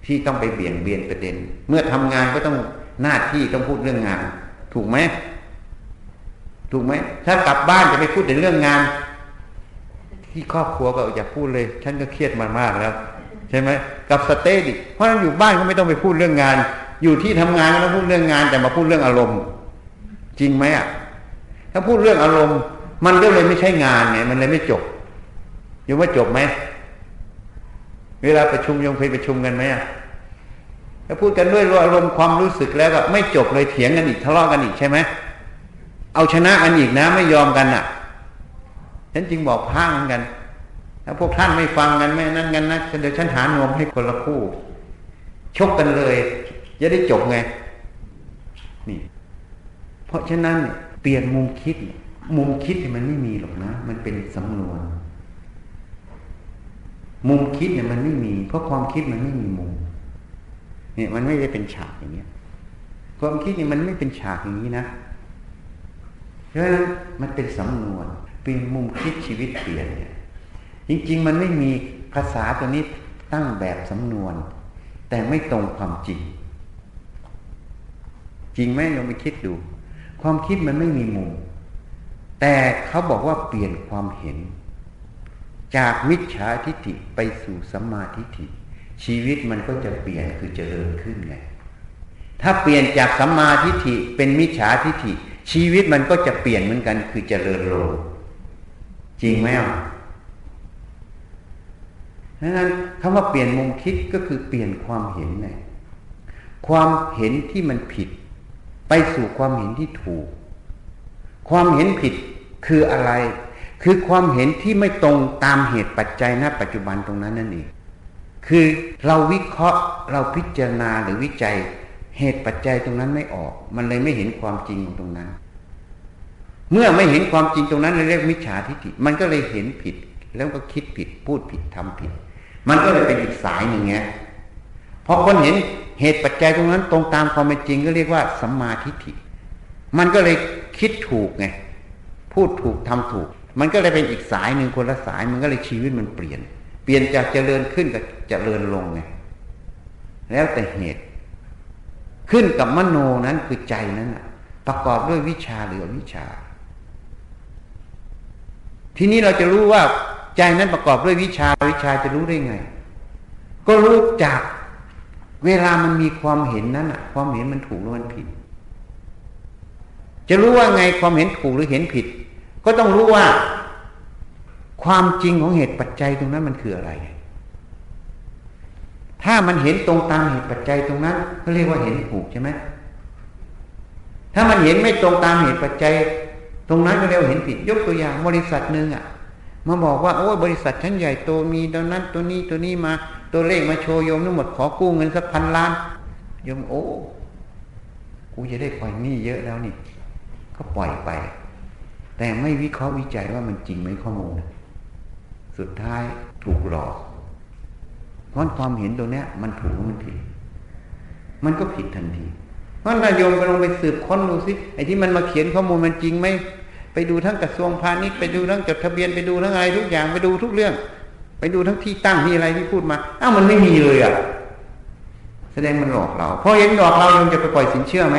ที่ต้องไปเบี่ยงเบียนประเด็น เมื่อทำงานก็ต้องหน้าที่ต้องพูดเรื่องงาน ถูกไหมถูกไหมถ้ากลับบ้านจะไปพูดแต่เรื่องงาน ที่ครอบครัวก็อย่าพูดเลย ฉันก็เครียดมามากแล้ว ใช่ไหมกับสเตดิเพราะนั้นอยู่บ้านก็ไม่ต้องไปพูดเรื่องงาน อยู่ที่ทำงานก็ต้องพูดเรื่องงาน แต่มาพูดเรื่องอารมณ์ จริงไหมอะ ถ้าพูดเรื่องอารมณ์ มันก็เลยไม่ใช่งานไงมันเลยไม่จบยังว่าจบไหมเวลาประชุมยงเคยประชุมกันไหมอะถ้าพูดกันด้วยอารมณ์ความรู้สึกแล้วก็ไม่จบเลยเถียงกันอีกทะเลาะกันอีกใช่ไหมเอาชนะกันอีกนะไม่ยอมกันอะฉันจึงบอกพางกันถ้าพวกท่านไม่ฟังกันไม่นั่นกันนะเดี๋ยวฉันหานวมให้คนละคู่ ชกกันเลย จะได้จบไง นี่ เพราะฉะนั้นเปลี่ยนมุมคิด มุมคิดมันไม่มีหรอกนะ มันเป็นสำนวน มุมคิดเนี่ยมันไม่มี เพราะความคิดมันไม่มีมุม เนี่ยมันไม่ได้เป็นฉากอย่างเงี้ย ความคิดเนี่ยมันไม่เป็นฉากอย่างนี้นะเพราะฉะนั้นมันเป็นสำนวน เปลี่ยนมุมคิดชีวิตเปลี่ยนเนี่ย จริง ๆ มันไม่มีภาษาตัวนี้ตั้งแบบสำนวน แต่ไม่ตรงความจริง จริงไหมลองไปคิดดู ความคิดมันไม่มีมุม แต่เขาบอกว่าเปลี่ยนความเห็น จากมิจฉาทิฏฐิไปสู่สัมมาทิฏฐิ ชีวิตมันก็จะเปลี่ยนคือเจริญขึ้นไงถ้าเปลี่ยนจากสัมมาทิฏฐิเป็นมิจฉาทิฏฐิ ชีวิตมันก็จะเปลี่ยนเหมือนกัน คือเจริญลงจริงไหมอะดังนั้นคำว่าเปลี่ยนมุมคิดก็คือเปลี่ยนความเห็นไงความเห็นที่มันผิด ไปสู่ความเห็นที่ถูก ความเห็นผิดคืออะไร คือความเห็นที่ไม่ตรงตามเหตุปัจจัยณปัจจุบันตรงนั้นนั่นเองคือเราวิเคราะห์เราพิจารณาหรือวิจัยเหตุปัจจัยตรงนั้นไม่ออก มันเลยไม่เห็นความจริงตรงนั้น เมื่อไม่เห็นความจริงตรงนั้นเรียกมิจฉาทิฏฐิมันก็เลยเห็นผิด แล้วก็คิดผิดพูดผิดทำผิด มันก็เลยเป็นอีกสายหนึ่งไง พอคนเห็นเหตุปัจจัยตรงนั้นตรงตามความเป็นจริงก็เรียกว่าสัมมาทิฏฐิ มันก็เลยคิดถูกไงพูดถูกทำถูก มันก็เลยเป็นอีกสายหนึ่งคนละสาย มันก็เลยชีวิตมันเปลี่ยน เปลี่ยนจากเจริญขึ้นกับเจริญลงไงแล้วแต่เหตุ ขึ้นกับมโนนั้นคือใจนั้นประกอบด้วยวิชาหรืออวิชา ทีนี้เราจะรู้ว่าใจนั้นประกอบด้วยวิชาวิชาจะรู้ได้ไง ก็รู้จาก เวลามันมีความเห็นนั้นอะความเห็นมันถูกหรือมันผิด จะรู้ว่าไงความเห็นถูกหรือเห็นผิด ก็ต้องรู้ว่า ความจริงของเหตุปัจจัยตรงนั้นมันคืออะไร ถ้ามันเห็นตรงตามเหตุปัจจัยตรงนั้นก็เรียกว่าเห็นถูกใช่ไหมถ้ามันเห็นไม่ตรงตามเหตุปัจจัย ตรงนั้นก็เรียกว่าเห็นผิด ยกตัวอย่างบริษัทหนึ่งอะมาบอกว่าโอ้บริษัทชั้นใหญ่โตมีตัวนั้นตัวนี้ตัวนี้มา ตัวเลขมาโชว์โยมทั้งหมดขอกู้เงินสักพันล้านโยมโอ้กูจะได้ปล่อยหนี้เยอะแล้วนี่ ก็ปล่อยไป แต่ไม่วิเคราะห์วิจัยว่ามันจริงไหมข้อมูลสุดท้ายถูกหลอกเพราะความเห็นตัวเนี้ย มันถูกมันผิดมันก็ผิดทันที เพราะนายโยมไปลงไปสืบค้นดูสิไอ้ที่มันมาเขียนข้อมูลมันจริงไหมไปดูทั้งกระทรวงพาณิชย์ไปดูทั้งจดทะเบียนไปดูทั้งอะไรทุกอย่างไปดูทุกเรื่อง ไปดูทั้งที่ตั้งที่อะไรที่พูดมาอ้าวมันไม่มีเลยอะ แสดงมันหลอกเราพอเห็นหลอกเราโยมจะไปปล่อยสินเชื่อไหม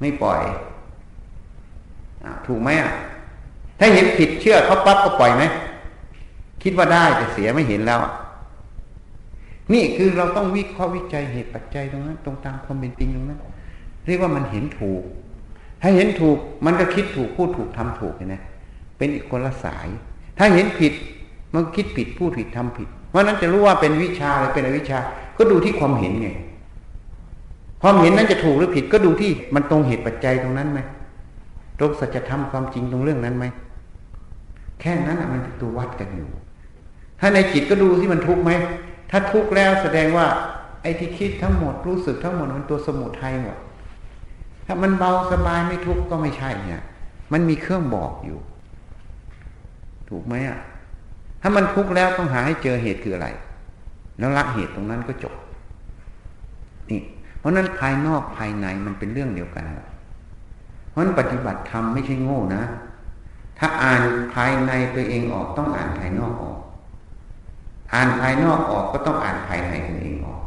ไม่ปล่อยอถูกไหมอะ ถ้าเห็นผิดเชื่อเขาปั๊บก็ปล่อยไหมคิดว่าได้แต่เสียไม่เห็นแล้วนี่คือเราต้องวิเคราะห์วิจัยเหตุปัจจัยตรงนั้นตรงตามความเป็นจริงตรงนั้นเรียกว่ามันเห็นถูก ถ้าเห็นถูกมันก็คิดถูกพูดถูกทำถูกเห็นไหมเป็นอีกคนละสาย ถ้าเห็นผิด มันคิดผิดพูดผิดทำผิด เพราะนั้นจะรู้ว่าเป็นวิชาหรือเป็นอวิชา ก็ดูที่ความเห็นไง ความเห็นนั้นจะถูกหรือผิดก็ดูที่มันตรงเหตุปัจจัยตรงนั้นไหมตรงสัจธรรมความจริงตรงเรื่องนั้นไหมแค่นั้นมันเป็นตัววัดกันอยู่ ถ้าในจิตก็ดูที่มันทุกข์ไหม ถ้าทุกข์แล้วแสดงว่า ไอ้ที่คิดทั้งหมดรู้สึกทั้งหมดมันตัวสมุทัยหมด ถ้ามันเบาสบายไม่ทุกข์ก็ไม่ใช่เนี่ย มันมีเครื่องบอกอยู่ ถูกไหมอะ ถ้ามันทุกข์แล้วต้องหาให้เจอเหตุคืออะไร แล้วละเหตุตรงนั้นก็จบ นี่ เพราะนั้นภายนอกภายในมันเป็นเรื่องเดียวกัน เพราะนั้นปฏิบัติธรรมไม่ใช่โง่นะ ถ้าอ่านภายในตัวเองออกต้องอ่านภายนอกออก อ่านภายนอกออกก็ต้องอ่านภายในตัวเองออก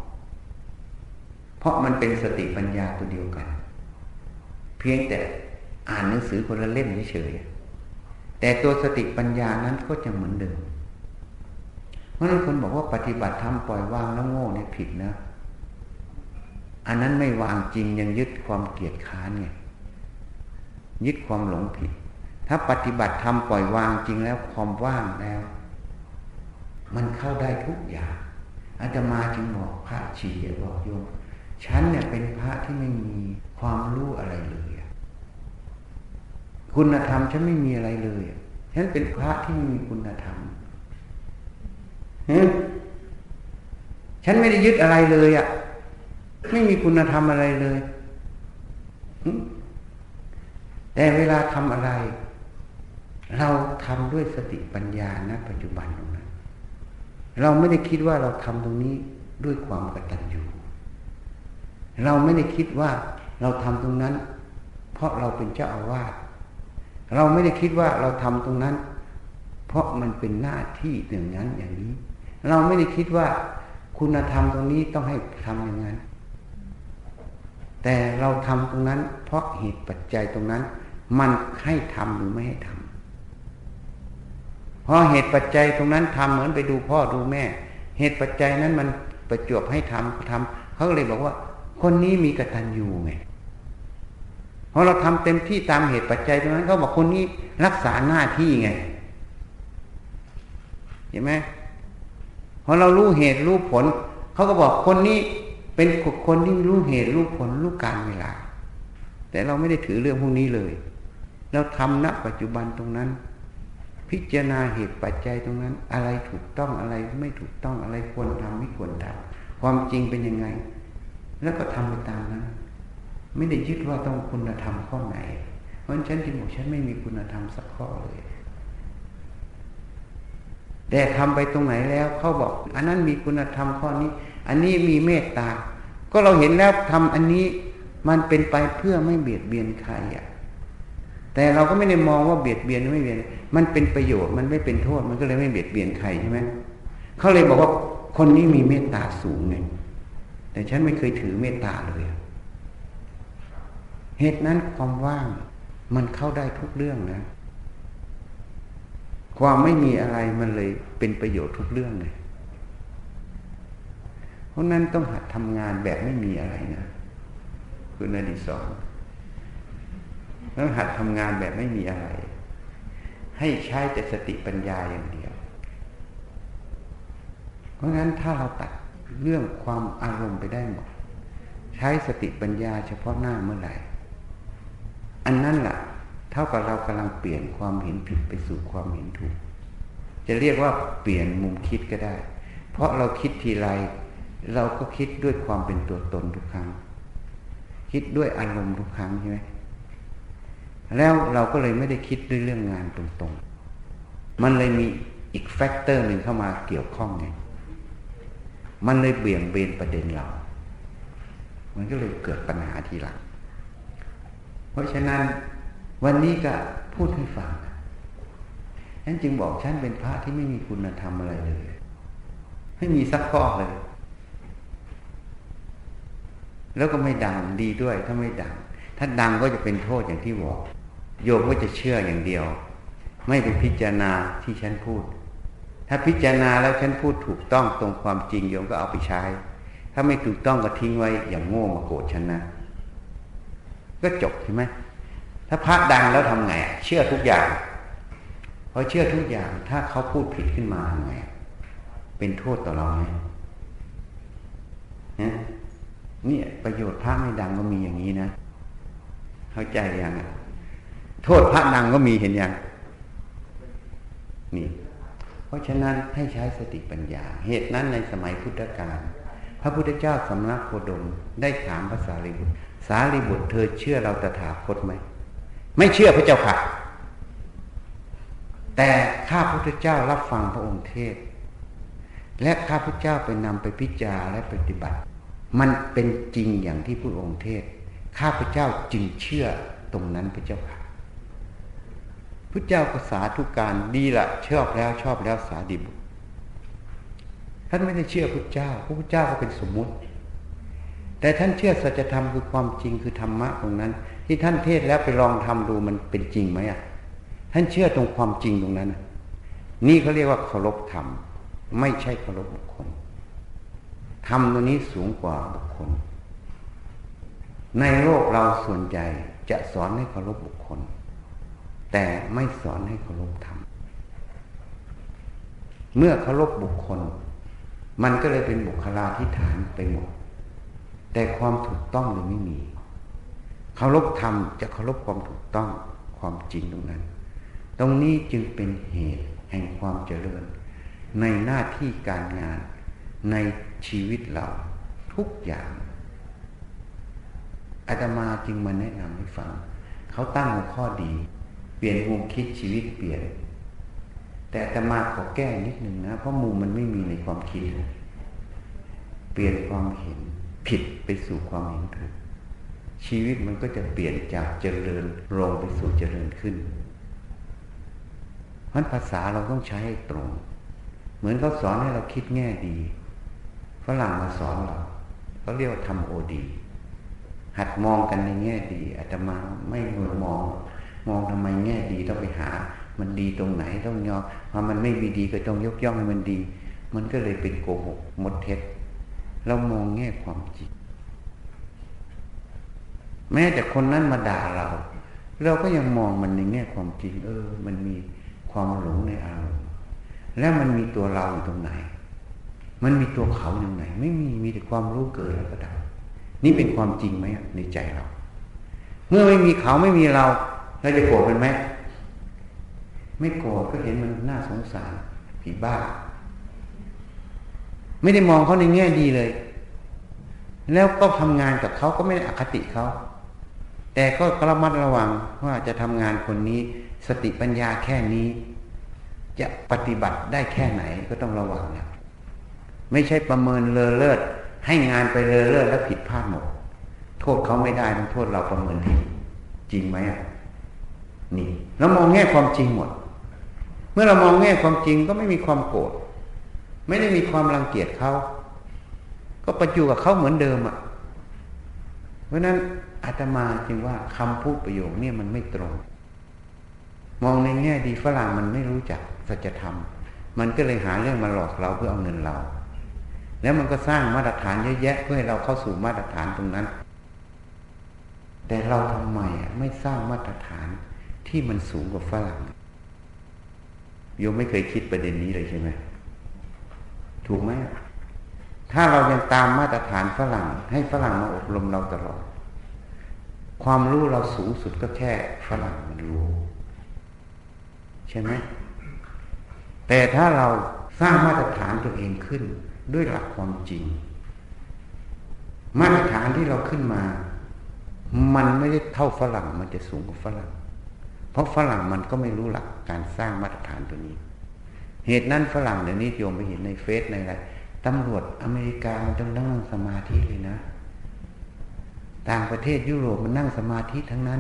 เพราะมันเป็นสติปัญญาตัวเดียวกัน เพียงแต่อ่านหนังสือคนละเล่มเฉยแต่ตัวสติปัญญานั้นก็จะเหมือนเดิม ราะนั้นคนบอกว่าปฏิบัติธรรมปล่อยวางแล้วโง่เนี่ยผิดนะอันนั้นไม่วางจริงยังยึดความเกียดค้านไงยึดความหลงผิด ถ้าปฏิบัติทำปล่อยวางจริงแล้วความว่างแล้ว มันเข้าได้ทุกอย่างอาตมาจึงบอกพระชีบอกโยมฉันเนี่ยเป็นพระที่ไม่มีความรู้อะไรเลยคุณธรรมฉันไม่มีอะไรเลยฉันเป็นพระที่ไม่มีคุณธรรม ฉันไม่ได้ยึดอะไรเลยอะ ไม่มีคุณธรรมอะไรเลย แต่เวลาทำอะไร เราทำด้วยสติปัญญาณปัจจุบันตรงนั้น เราไม่ได้คิดว่าเราทำตรงนี้ด้วยความกตัญญูเราไม่ได้คิดว่าเราทำตรงนั้น เพราะเราเป็นเจ้าอาวาสเราไม่ได้คิดว่าเราทำตรงนั้น เพราะมันเป็นหน้าที่อย่างนั้นอย่างนี้ เราไม่ได้คิดว่าคุณธรรมตรงนี้ต้องให้ทำอย่างนั้น แต่เราทำตรงนั้น เพราะเหตุปัจจัยตรงนั้น มันให้ทำหรือไม่ให้ทำพราะเหตุปัจจัยตรงนั้นทำเหมือนไปดูพ่อดูแม่ เหตุปัจจัยนั้นมันประจวบให้ทำทำเขาเลยบอกว่า คนนี้มีกตัญญูไงพอเราทำเต็มที่ตามเหตุปัจจัยตรงนั้นเขาบอกคนนี้รักษาหน้าที่ไงเห็นไหม พอเรารู้เหตุรู้ผล เขาก็บอกคนนี้เป็นคนที่รู้เหตุรู้ผลรู้การเวลา แต่เราไม่ได้ถือเรื่องพวกนี้เลยเราทำณปัจจุบันตรงนั้น พิจารณาเหตุปัจจัยตรงนั้น อะไรถูกต้องอะไรไม่ถูกต้องอะไรควรทำไม่ควรทำความจริงเป็นยังไง แล้วก็ทำไปตามนั้น ไม่ได้ยึดว่าต้องคุณธรรมข้อไหน เพราะฉะนั้นฉันที่บอกฉันไม่มีคุณธรรมสักข้อเลย แต่ทำไปตรงไหนแล้วเขาบอก อันนั้นมีคุณธรรมข้อนี้ อันนี้มีเมตตา ก็เราเห็นแล้วทำอันนี้มันเป็นไปเพื่อไม่เบียดเบียนใครอะแต่เราก็ไม่ได้มองว่าเบียดเบียนไม่เบียนมันเป็นประโยชน์มันไม่เป็นโทษมันก็เลยไม่เบียดเบียนใครใช่ไหมเขาเลยบอกว่าคนนี้มีเมตตาสูงไงแต่ฉันไม่เคยถือเมตตาเลย เหตุนั้นความว่างมันเข้าได้ทุกเรื่องนะ ความไม่มีอะไรมันเลยเป็นประโยชน์ทุกเรื่องเลยเพราะนั้นต้องหัดทำงานแบบไม่มีอะไรนะคือดีสองต้องหัดทำงานแบบไม่มีอะไร ให้ใช้แต่สติปัญญาอย่างเดียว เพราะงั้นถ้าเราตัดเรื่องความอารมณ์ไปได้หมด ใช้สติปัญญาเฉพาะหน้าเมื่อไหร่ อันนั้นแหละ เท่ากับเรากำลังเปลี่ยนความเห็นผิดไปสู่ความเห็นถูก จะเรียกว่าเปลี่ยนมุมคิดก็ได้ เพราะเราคิดทีไร เราก็คิดด้วยความเป็นตัวตนทุกครั้ง คิดด้วยอารมณ์ทุกครั้งใช่ไหมแล้วเราก็เลยไม่ได้คิดด้วยเรื่องงานตรงๆ มันเลยมีอีกแฟกเตอร์หนึ่งเข้ามาเกี่ยวข้องไง มันเลยเบี่ยงเบนประเด็นเรา มันก็เลยเกิดปัญหาทีหลัง เพราะฉะนั้น วันนี้ก็พูดให้ฟังฉันจึงบอกฉันเป็นพระที่ไม่มีคุณธรรมอะไรเลย ไม่มีสักข้อเลย แล้วก็ไม่ดังดีด้วย ถ้าไม่ดัง ถ้าดังก็จะเป็นโทษอย่างที่บอก โยมก็จะเชื่ออย่างเดียว ไม่ไปพิจารณาที่ฉันพูด ถ้าพิจารณาแล้วฉันพูดถูกต้องตรงความจริงโยมก็เอาไปใช้ ถ้าไม่ถูกต้องก็ทิ้งไว้อย่างโง่มาโกรธฉันนะ ก็จบใช่ไหม ถ้าพระดังแล้วทำไง เชื่อทุกอย่างพอเชื่อทุกอย่าง ถ้าเขาพูดผิดขึ้นมาทำไง เป็นโทษต่อเราไหมเนี่ยประโยชน์พระไม่ดังก็มีอย่างนี้นะ เข้าใจยังโทษพระดังก็มีเห็นยังนี่ เพราะฉะนั้นให้ใช้สติปัญญา เหตุนั้นในสมัยพุทธกาลพระพุทธเจ้าสำนักโคดมได้ถามพระสารีบุตร สารีบุตรเธอเชื่อเราตถาคตไหม ไม่เชื่อพระเจ้าค่ะ แต่ข้าพุทธเจ้ารับฟังพระองค์เทศ และข้าพุทธเจ้าไปนำไปพิจารณาและปฏิบัติ มันเป็นจริงอย่างที่พระองค์เทศ ข้าพเจ้าจึงเชื่อตรงนั้นพระเจ้าค่ะพระเจ้าก็สาธุการดีละชอบแล้วชอบแล้วสาดีบุตรท่านไม่ได้เชื่อพระเจ้า พระพุทธเจ้าก็เป็นสมมุติ แต่ท่านเชื่อสัจธรรมคือความจริงคือธรรมะตรงนั้น ที่ท่านเทศแล้วไปลองทำดูมันเป็นจริงไหมอะท่านเชื่อตรงความจริงตรงนั้น นี่เขาเรียกว่าเคารพธรรม ไม่ใช่เคารพบุคคลธรรมตัวนี้สูงกว่าบุคคล ในโลกเราส่วนใหญ่จะสอนให้เคารพบุคคล แต่ไม่สอนให้เคารพธรรม เมื่อเคารพบุคคล มันก็เลยเป็นบุคลาธิฐานไปหมดแต่ความถูกต้องเลยไม่มี เคารพธรรมจะเคารพความถูกต้องความจริงตรงนั้น ตรงนี้จึงเป็นเหตุแห่งความเจริญ ในหน้าที่การงานในชีวิตเราทุกอย่างอาตมาจึงมาแนะนำให้ฟัง เขาตั้งหัวข้อดี เปลี่ยนมุมคิดชีวิตเปลี่ยน แต่อาตมาขอแก้นิดหนึ่งนะ เพราะมุมมันไม่มีในความคิด เปลี่ยนความเห็นผิดไปสู่ความเห็นถูก ชีวิตมันก็จะเปลี่ยนจากเจริญลงไปสู่เจริญขึ้นเพราะภาษาเราต้องใช้ให้ตรง เหมือนเขาสอนให้เราคิดแง่ดีฝรั่งมาสอนเราเขาเรียกว่าทำโอดี หัดมองกันในแง่ดีอาตมาไม่เหมือนมอง มองทำไมแง่ดีต้องไปหา มันดีตรงไหนต้องยอมพอมันไม่มีดีก็ต้องยกย่องให้มันดี มันก็เลยเป็นโกหกมดเท็จเรามองแง่ความจริง แม้แต่คนนั้นมาด่าเรา เราก็ยังมองมันในแง่ความจริง เออ มันมีความหลงในอารมณ์แล้วมันมีตัวเราอยู่ตรงไหน มันมีตัวเขาอยู่ไหน ไม่มีมีแต่ความรู้เกิดแล้วก็ดับนี่เป็นความจริงไหมในใจเรา เมื่อไม่มีเขาไม่มีเราเราจะโกรธมันไหมไม่โกรธก็เห็นมันน่าสงสาร ผีบ้า ไม่ได้มองเขาในแง่ดีเลย แล้วก็ทำงานกับเขาก็ไม่ได้อคติเขา แต่ก็ระมัดระวังว่าจะทำงานคนนี้สติปัญญาแค่นี้ จะปฏิบัติได้แค่ไหนก็ต้องระวังนะไม่ใช่ประเมินเลอเลิศให้งานไปเลอเลิศแล้วผิดพลาดหมด โทษเขาไม่ได้ต้องโทษเราประเมินผิดจริงไหมอะนี่เรามองแง่ความจริงหมด เมื่อเรามองแง่ความจริงก็ไม่มีความโกรธไม่ได้มีความรังเกียจเขาก็ประจุกับเขาเหมือนเดิมอะ เพราะนั้น อาตมาจึงว่าคำพูดประโยคนี้มันไม่ตรง มองในแง่ดีฝรั่งมันไม่รู้จักสัจธรรม มันก็เลยหาเรื่องมาหลอกเราเพื่อเอาเงินเรา แล้วมันก็สร้างมาตรฐานเยอะแยะเพื่อให้เราเข้าสู่มาตรฐานตรงนั้น แต่เราทำไมไม่สร้างมาตรฐานที่มันสูงกว่าฝรั่งโยมไม่เคยคิดประเด็นนี้เลยใช่ไหมถูกไหมถ้าเรายังตามมาตรฐานฝรั่ง ให้ฝรั่งมาอบรมเราตลอด ความรู้เราสูงสุดก็แค่ฝรั่งมันรู้ ใช่ไหมแต่ถ้าเราสร้างมาตรฐานตัวเองขึ้นด้วยหลักความจริง มาตรฐานที่เราขึ้นมา มันไม่ได้เท่าฝรั่งมันจะสูงกว่าฝรั่ง เพราะฝรั่งมันก็ไม่รู้หลักการสร้างมาตรฐานตัวนี้ เหตุนั้นฝรั่งเดี๋ยวนี้โยมไปเห็นในเฟซในอะไรตำรวจอเมริกามันต้องนั่งสมาธิเลยนะ ต่างประเทศยุโรปมันนั่งสมาธิทั้งนั้น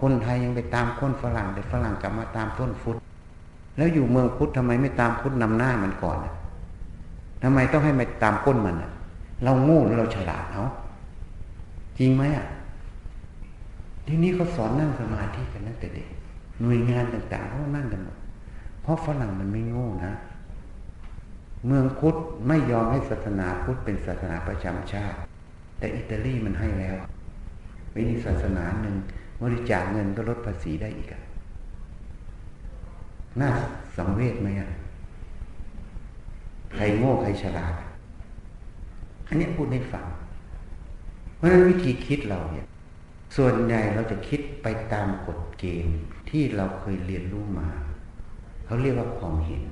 คนไทยยังไปตามค้นฝรั่งแต่ฝรั่งกลับมาตามต้นฟุตแล้วอยู่เมืองพุทธทำไมไม่ตามพุทธนำหน้ามันก่อนทำไมต้องให้มาตามก้นมันเราโง่หรือเราฉลาดเอาจริงไหมอะทีนี้เขาสอนนั่งสมาธิกันตั้งแต่เด็กหน่วยงานต่างๆเขานั่งกันหมดเพราะฝรั่งมันไม่โง่นะเมืองพุทธไม่ยอมให้ศาสนาพุทธเป็นศาสนาประจำชาติ แต่อิตาลีมันให้แล้วเป็นศาสนาหนึ่งบริจาคเงินก็ลดภาษีได้อีกอะน่าสังเวชไหมอะใครโง่ใครฉลาด อันนี้พูดให้ฟัง เพราะฉะนั้นวิธีคิดเราเนี่ย ส่วนใหญ่เราจะคิดไปตามกฎเกณฑ์ที่เราเคยเรียนรู้มา เขาเรียกว่าความเห็น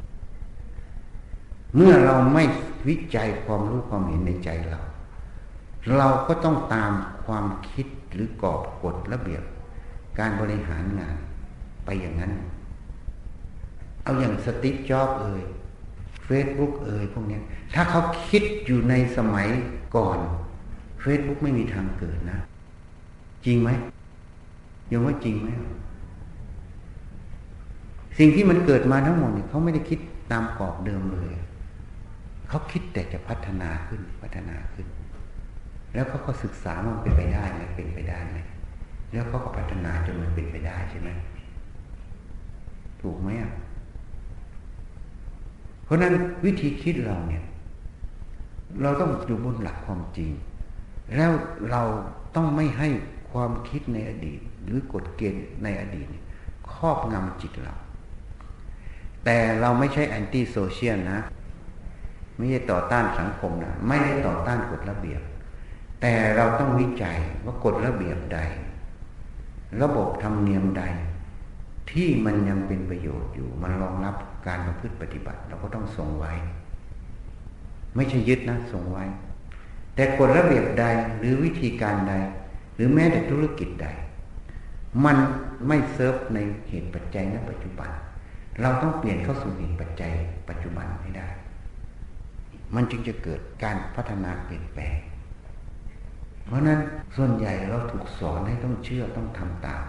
เมื่อเราไม่วิจัยความรู้ความเห็นในใจเรา เราก็ต้องตามความคิดหรือกรอบกฎระเบียบ การบริหารงานไปอย่างนั้น เอาอย่าง Steve Jobs เอยเฟซบุ๊กเอยพวกนี้ถ้าเขาคิดอยู่ในสมัยก่อนเฟซบุ๊กไม่มีทางเกิดนะ จริงไหมยังว่าจริงไหมสิ่งที่มันเกิดมาทั้งหมดเนี่ยเขาไม่ได้คิดตามกรอบเดิมเลย เขาคิดแต่จะพัฒนาขึ้นพัฒนาขึ้น แล้วเขาก็ศึกษามันเป็นไปได้ไหมเป็นไปได้ไหมแล้วเขาก็พัฒนาจนมันเป็นไปได้ใช่ไหมถูกไหมเพราะนั้นวิธีคิดเราเนี่ย เราต้องอยู่บนหลักความจริง แล้วเราต้องไม่ให้ความคิดในอดีต หรือกฎเกณฑ์ในอดีตครอบงำจิตเรา แต่เราไม่ใช่แอนตี้โซเชียลนะ ไม่ใช่ต่อต้านสังคมนะ ไม่ได้ต่อต้านกฎระเบียบ แต่เราต้องวิจัยว่ากฎระเบียบใด ระบบธรรมเนียมใด ที่มันยังเป็นประโยชน์อยู่ มันรองรับการประพฤติปฏิบัติ เราก็ต้องส่งไว้ ไม่ใช่ยึดนะส่งไว้ แต่กฎระเบียบใดหรือวิธีการใด หรือแม้แต่ธุรกิจใด มันไม่เซิร์ฟในเหตุปัจจัยณปัจจุบัน เราต้องเปลี่ยนเข้าสู่เหตุปัจจัย ปัจจุบันให้ได้ มันจึงจะเกิดการพัฒนาเปลี่ยนแปลง เพราะนั้นส่วนใหญ่เราถูกสอนให้ต้องเชื่อต้องทำตาม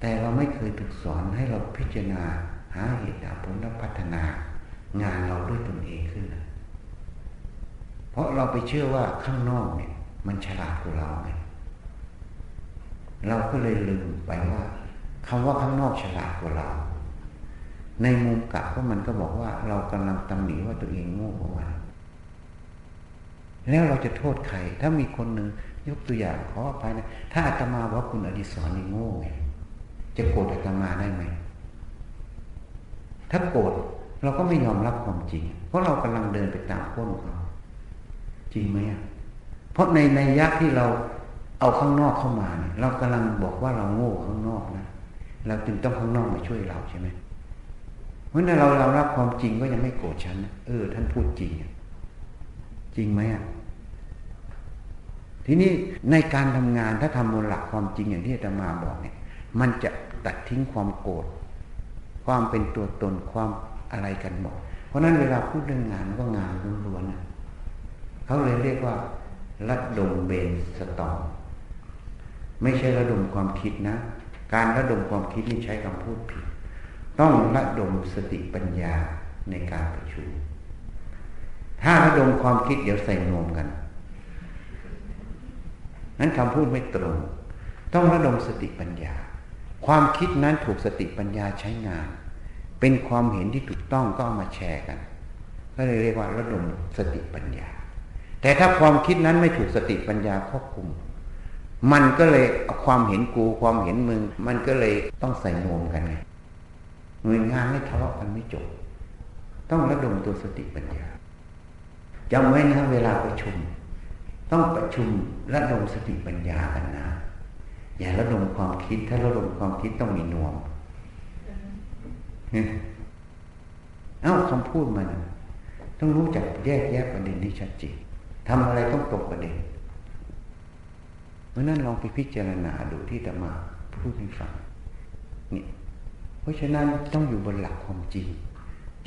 แต่เราไม่เคยถูกสอนให้เราพิจารณาหาเหตุผลและพัฒนางานเราด้วยตนเองขึ้น เพราะเราไปเชื่อว่าข้างนอกเนี่ย มันฉลาดกว่าเราไงเราก็เลยลืมไปว่าคำว่าข้างนอกฉลาดกว่าเรา ในมุมกลับก็มันก็บอกว่าเรากำลังตำหนิว่าตัวเองโง่กว่ามัน แล้วเราจะโทษใคร ถ้ามีคนหนึ่งยกตัวอย่างขออภัยนะ ถ้าอาตมาว่าคุณอดิศรนี่โง่ไงจะโกรธอาตมาได้ไหม ถ้าโกรธเราก็ไม่ยอมรับความจริง เพราะเรากำลังเดินไปตามพ้นเขาจริงไหมเพราะในในยักษ์ที่เราเอาข้างนอกเข้ามาเนี่ยเรากำลังบอกว่าเราโง่ข้างนอกนะเราจึงต้องข้างนอกมาช่วยเราใช่ไหมเพราะนั้นเราเรารับความจริงก็ยังไม่โกรธฉันเออ ท่านพูดจริงจริงไหมอะ ทีนี้ในการทำงานถ้าทำบนหลักความจริงอย่างที่อาตมาบอกเนี่ย มันจะตัดทิ้งความโกรธความเป็นตัวตนความอะไรกันหมด เพราะนั้นเวลาพูดเรื่องงานก็งานล้วนๆเขาเลยเรียกว่า ระดมเบนสตองไม่ใช่ระดมความคิดนะ การระดมความคิดนี่ใช้คำพูดผิด ต้องระดมสติปัญญาในการประชุม ถ้าระดมความคิดเดี๋ยวใส่นวมกัน นั้นคำพูดไม่ตรง ต้องระดมสติปัญญา ความคิดนั้นถูกสติปัญญาใช้งาน เป็นความเห็นที่ถูกต้องก็เอามาแชร์กัน ก็เลยเรียกว่าระดมสติปัญญา แต่ถ้าความคิดนั้นไม่ถูกสติปัญญาควบคุม มันก็เลยความเห็นกูความเห็นมึง มันก็เลยต้องใส่นวมกันไงหน่วยงานไม่ทะเลาะกันไม่จบ ต้องระดมตัวสติปัญญาจำไว้นะเวลาประชุม ต้องประชุมระดมสติปัญญากันนะ อย่าระดมความคิด ถ้าระดมความคิดต้องมีนวมเอ้าคำพูดมัน ต้องรู้จักแยกแยะประเด็นที่ชัดเจนทำอะไรต้องตรงประเด็นเพราะนั้นลองไปพิจารณาดูที่จะมาพูดให้ฟังเนี่ยเพราะฉะนั้นต้องอยู่บนหลักความจริง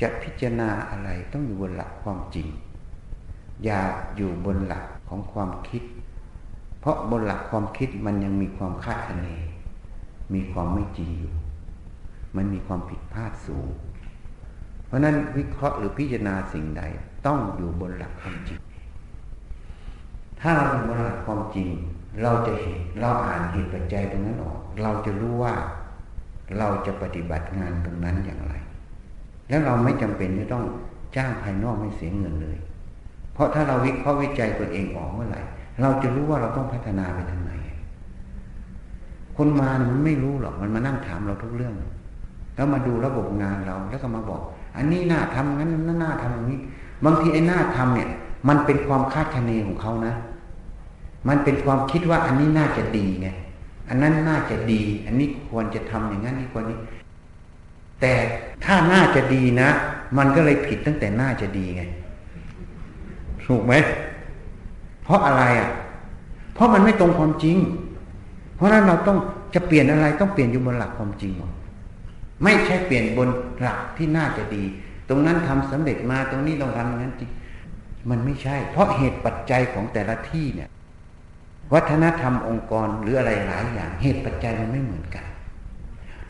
จะพิจารณาอะไรต้องอยู่บนหลักความจริง อย่าอยู่บนหลัก ของความคิด เพราะบนหลักความคิดมันยังมีความคาดคะเน มีความไม่จริงอยู่ มันมีความผิดพลาดสูง เพราะนั้นวิเคราะห์หรือพิจารณาสิ่งใดต้องอยู่บนหลักความจริง ถ้าเราอยู่บนหลักความจริง เราจะเห็นเราอ่านเหตุปัจจัยตรงนั้นออก เราจะรู้ว่าเราจะปฏิบัติงานตรงนั้นอย่างไร แล้วเราไม่จำเป็นจะต้องจ้างภายนอกไม่เสียเงินเลย เพราะถ้าเราวิเคราะห์วิจัยตัวเองออกเมื่อไหร่ เราจะรู้ว่าเราต้องพัฒนาไปทางไหน คนมามันไม่รู้หรอกมันมานั่งถามเราทุกเรื่อง แล้วมาดูระบบงานเราแล้วก็มาบอก อันนี้น่าทำงั้นนั่นน่าทำอย่างนี้ บางทีไอ้น่าทำเนี่ย มันเป็นความคาดคะเนของเขานะ มันเป็นความคิดว่าอันนี้น่าจะดีไงอันนั้นน่าจะดี อันนี้ควรจะทำอย่างนั้นนี่ควรนี้ แต่ถ้าน่าจะดีนะ มันก็เลยผิดตั้งแต่น่าจะดีไง ถูกไหมเพราะอะไรอะ เพราะมันไม่ตรงความจริง เพราะนั้นเราต้องจะเปลี่ยนอะไรต้องเปลี่ยนอยู่บนหลักความจริง ไม่ใช่เปลี่ยนบนหลักที่น่าจะดี ตรงนั้นทำสำเร็จมาตรงนี้ต้องทำอย่างนั้นจริงมันไม่ใช่ เพราะเหตุปัจจัยของแต่ละที่เนี่ย วัฒนธรรมองค์กรหรืออะไรหลายอย่าง เหตุปัจจัยมันไม่เหมือนกัน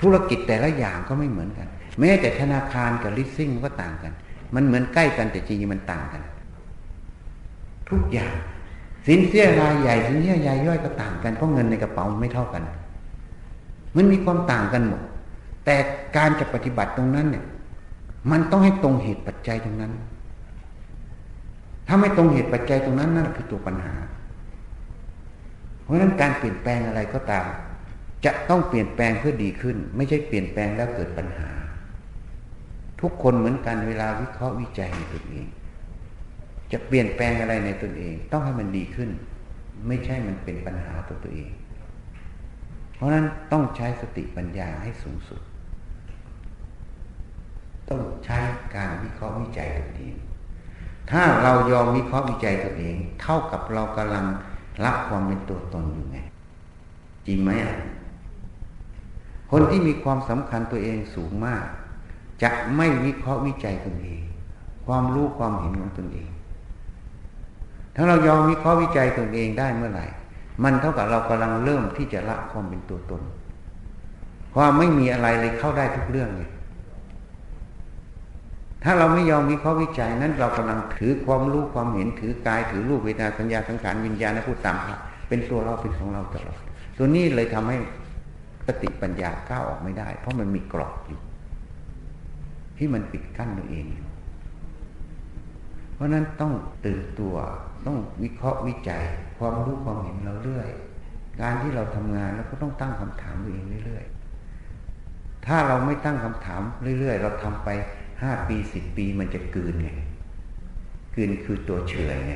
ธุรกิจแต่ละอย่างก็ไม่เหมือนกัน แม้แต่ธนาคารกับลิสซิ่งก็ต่างกัน มันเหมือนใกล้กันแต่จริงมันต่างกัน ทุกอย่างสินเสียรายใหญ่สินเสียรายย่อยก็ต่างกันเพราะเงินในกระเป๋าไม่เท่ากัน มันมีความต่างกันหมดแต่การจะปฏิบัติตรงนั้นเนี่ย มันต้องให้ตรงเหตุปัจจัยตรงนั้น ถ้าไม่ตรงเหตุปัจจัยตรงนั้นนั่นคือตัวปัญหา เพราะฉะนั้นการเปลี่ยนแปลงอะไรก็ตาม จะต้องเปลี่ยนแปลงเพื่อดีขึ้น ไม่ใช่เปลี่ยนแปลงแล้วเกิดปัญหา ทุกคนเหมือนกันเวลาวิเคราะห์วิจัยในตนเอง จะเปลี่ยนแปลงอะไรในตนเอง ต้องให้มันดีขึ้น ไม่ใช่มันเป็นปัญหาตัวตัวเอง เพราะนั้นต้องใช้สติปัญญาให้สูงสุด ต้องใช้การวิเคราะห์วิจัยตัวเอง ถ้าเรายอมวิเคราะห์วิจัยตัวเอง เท่ากับเรากำลังละความเป็นตัวตนอยู่ไง จริงไหมอะคนที่มีความสำคัญตัวเองสูงมาก จะไม่วิเคราะห์วิจัยตนเอง ความรู้ความเห็นของตนเอง ถ้าเรายอมวิเคราะห์วิจัยตนเองได้เมื่อไหร่ มันเท่ากับเรากำลังเริ่มที่จะละความเป็นตัวตน ความไม่มีอะไรเลยเข้าได้ทุกเรื่องเลยถ้าเราไม่ยอมวิเคราะห์วิจัยนั้น เรากำลังถือความรู้ความเห็นถือกาย ถือรูปเวทนาสัญญาสังขารวิญญาณนะพูดตามเป็นตัวเราเป็นของเราตลอดตัวนี้เลยทำให้ปฏิปัญญาก้าวออกไม่ได้ เพราะมันมีกรอบอยู่ ที่มันปิดกั้นตัวเองอยู่เพราะนั้นต้องตื่นตัว ต้องวิเคราะห์วิจัย ความรู้ความเห็นเราเรื่อย การที่เราทำงานแล้วก็ต้องตั้งคำถามตัวเองเรื่อยๆ ถ้าเราไม่ตั้งคำถามเรื่อยๆ เราทำไปห้าปีสิบปีมันจะกืนไงกืนคือตัวเฉยไง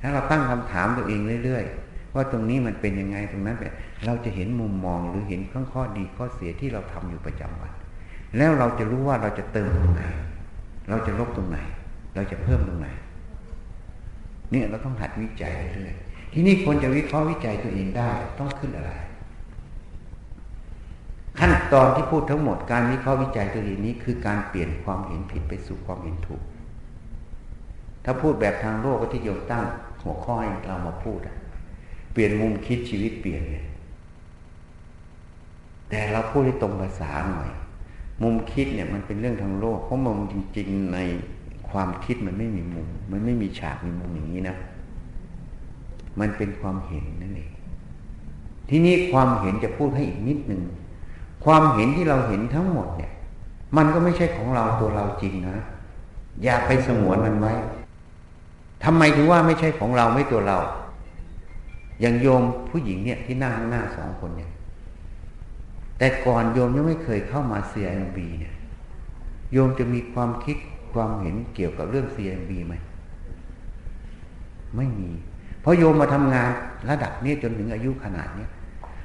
ถ้าเราตั้งคำถามตัวเองเรื่อยๆ ว่าตรงนี้มันเป็นยังไงตรงนั้นเป็นเราจะเห็นมุมมองหรือเห็นข้อข้อดีข้อเสียที่เราทำอยู่ประจำวัน แล้วเราจะรู้ว่าเราจะเติมตรงไหน เราจะลบตรงไหน เราจะเพิ่มตรงไหน เนี่ยเราต้องหัดวิจัยเรื่อยๆที่นี่คนจะวิเคราะห์วิจัยตัวเองได้ต้องขึ้นอะไร ขั้นตอนที่พูดทั้งหมดการวิเคราะห์วิจัยตัวเองนี้ คือการเปลี่ยนความเห็นผิดไปสู่ความเห็นถูก ถ้าพูดแบบทางโลกก็ที่โยมตั้งหัวข้อให้เรามาพูดเปลี่ยนมุมคิดชีวิตเปลี่ยนเนี่ยแต่เราพูดให้ตรงภาษาหน่อย มุมคิดเนี่ยมันเป็นเรื่องทางโลกเพราะมุมจริง ๆ ใน ความคิดมันไม่มีมุม มันไม่มีฉากมีมุมอย่างนี้นะ มันเป็นความเห็นนั่นเอง ที่นี้ความเห็นจะพูดให้อีกนิดหนึ่ง ความเห็นที่เราเห็นทั้งหมดเนี่ย มันก็ไม่ใช่ของเราตัวเราจริงนะ อย่าไปสงวนมันไว้ทำไมถึงว่าไม่ใช่ของเราไม่ตัวเรา อย่างโยมผู้หญิงเนี่ยที่นั่งข้างหน้าสองคนเนี่ย แต่ก่อนโยมยังไม่เคยเข้ามา CMB เนี่ย โยมจะมีความคิด ความเห็นเกี่ยวกับเรื่อง CMB ไหมไม่มี เพราะโยมมาทำงานระดับนี้จนถึงอายุขนาดนี้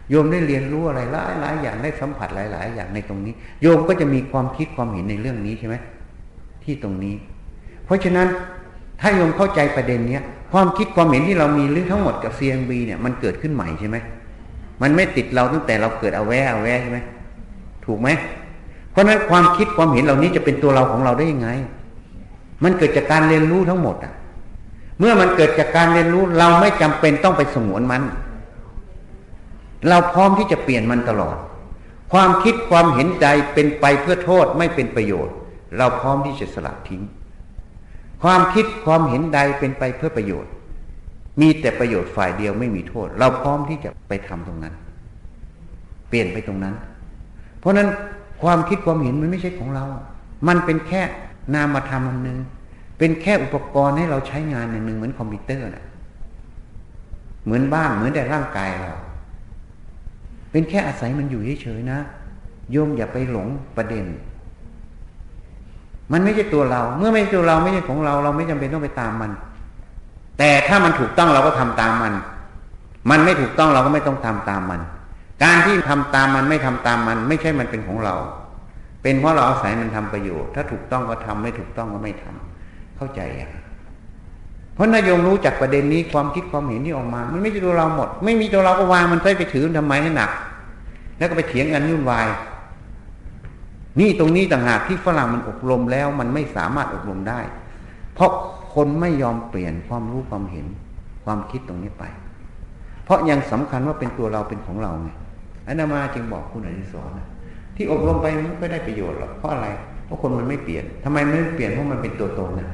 โยมได้เรียนรู้อะไรหลายหลายอย่างได้สัมผัสหลาย ๆ อย่างในตรงนี้ โยมก็จะมีความคิดความเห็นในเรื่องนี้ใช่ไหมที่ตรงนี้ เพราะฉะนั้นถ้าโยมเข้าใจประเด็นเนี้ยความคิดความเห็นที่เรามีเรื่องทั้งหมดกับ CMB เนี่ยมันเกิดขึ้นใหม่ใช่ไหมมันไม่ติดเราตั้งแต่เราเกิดเอาแวเอาแวใช่ไหมถูกไหมเพราะนั้นความคิดความเห็นเหล่านี้จะเป็นตัวเราของเราได้ยังไง มันเกิดจากการเรียนรู้ทั้งหมดอะ เมื่อมันเกิดจากการเรียนรู้เราไม่จำเป็นต้องไปสงวนมัน เราพร้อมที่จะเปลี่ยนมันตลอด ความคิดความเห็นใจเป็นไปเพื่อโทษไม่เป็นประโยชน์ เราพร้อมที่จะสลัดทิ้ง ความคิดความเห็นใดเป็นไปเพื่อประโยชน์ มีแต่ประโยชน์ฝ่ายเดียวไม่มีโทษ เราพร้อมที่จะไปทำตรงนั้น เปลี่ยนไปตรงนั้น เพราะนั้นความคิดความเห็นมันไม่ใช่ของเรา มันเป็นแค่ นามธรรมอันหนึ่งเป็นแค่อุปกรณ์ให้เราใช้งานอย่างหนึ่งเหมือนคอมพิวเตอร์นะเหมือนบ้านเหมือนแต่ร่างกายเรา เป็นแค่อาศัยมันอยู่เฉยๆนะโยมอย่าไปหลงประเด็น มันไม่ใช่ตัวเรา เมื่อไม่ใช่ตัวเราไม่ใช่ของเรา เราไม่จำเป็นต้องไปตามมัน แต่ถ้ามันถูกต้องเราก็ทำตามมัน มันไม่ถูกต้องเราก็ไม่ต้องทำตามมัน การที่ทำตามมันไม่ทำตามมัน ไม่ใช่มันเป็นของเรา เป็นเพราะเราอาศัยมันทำประโยชน์ ถ้าถูกต้องก็ทำไม่ถูกต้องก็ไม่ทำเข้าใจอะเพราะนายโยมรู้จากประเด็นนี้ความคิดความเห็นที่ออกมา มันไม่ใช่ตัวเราหมด ไม่มีตัวเราก็วางมันไปไปถือทำไมให้หนัก แล้วก็ไปเถียงกันยุ่นวาย นี่ตรงนี้ต่างหากที่ฝรั่งมันอบรมแล้ว มันไม่สามารถอบรมได้ เพราะคนไม่ยอมเปลี่ยนความรู้ความเห็น ความคิดตรงนี้ไป เพราะยังสำคัญว่าเป็นตัวเราเป็นของเราไงอันนามาจึงบอกคุณอริสรนะ ที่อบรมไปมันไม่ได้ประโยชน์หรอกเพราะอะไรเพราะคนมันไม่เปลี่ยนทำไมไม่เปลี่ยนเพราะมันเป็นตัวตนนะ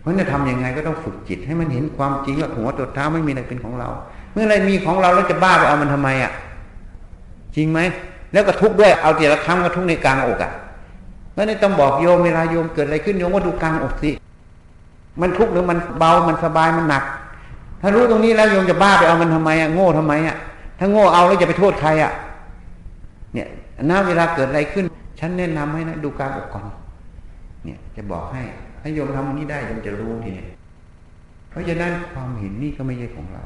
เพราะจะทำยังไงก็ต้องฝึกจิต ให้มันเห็นความจริงว่าหัวตัวเท้าไม่มีอะไรเป็นของเรา เมื่อไรมีของเราแล้วจะบ้าไปเอามันทำไมอะ จริงไหมแล้วก็ทุกข์ด้วยเอาแต่ละครั้งก็ทุกข์ในกลางอกอะแล้วนี่ต้องบอกโยมเวลาโยมเกิดอะไรขึ้นโยมก็ดูกลางอกสิมันทุกข์หรือมันเบามันสบายมันหนัก ถ้ารู้ตรงนี้แล้วโยมจะบ้าไปเอามันทำไมอะโง่ทำไมอะถ้าโง่เอาแล้วจะไปโทษใครอะ เนี่ย น้าเวลาเกิดอะไรขึ้น ฉันแนะนำให้นะดูกลางอกก่อน เนี่ย จะบอกให้ถ้าโยมทำอันนี้ได้โยมจะรู้ทีเนี้เพราะฉะนั้นความเห็นนี่ก็ไม่ใช่ของเรา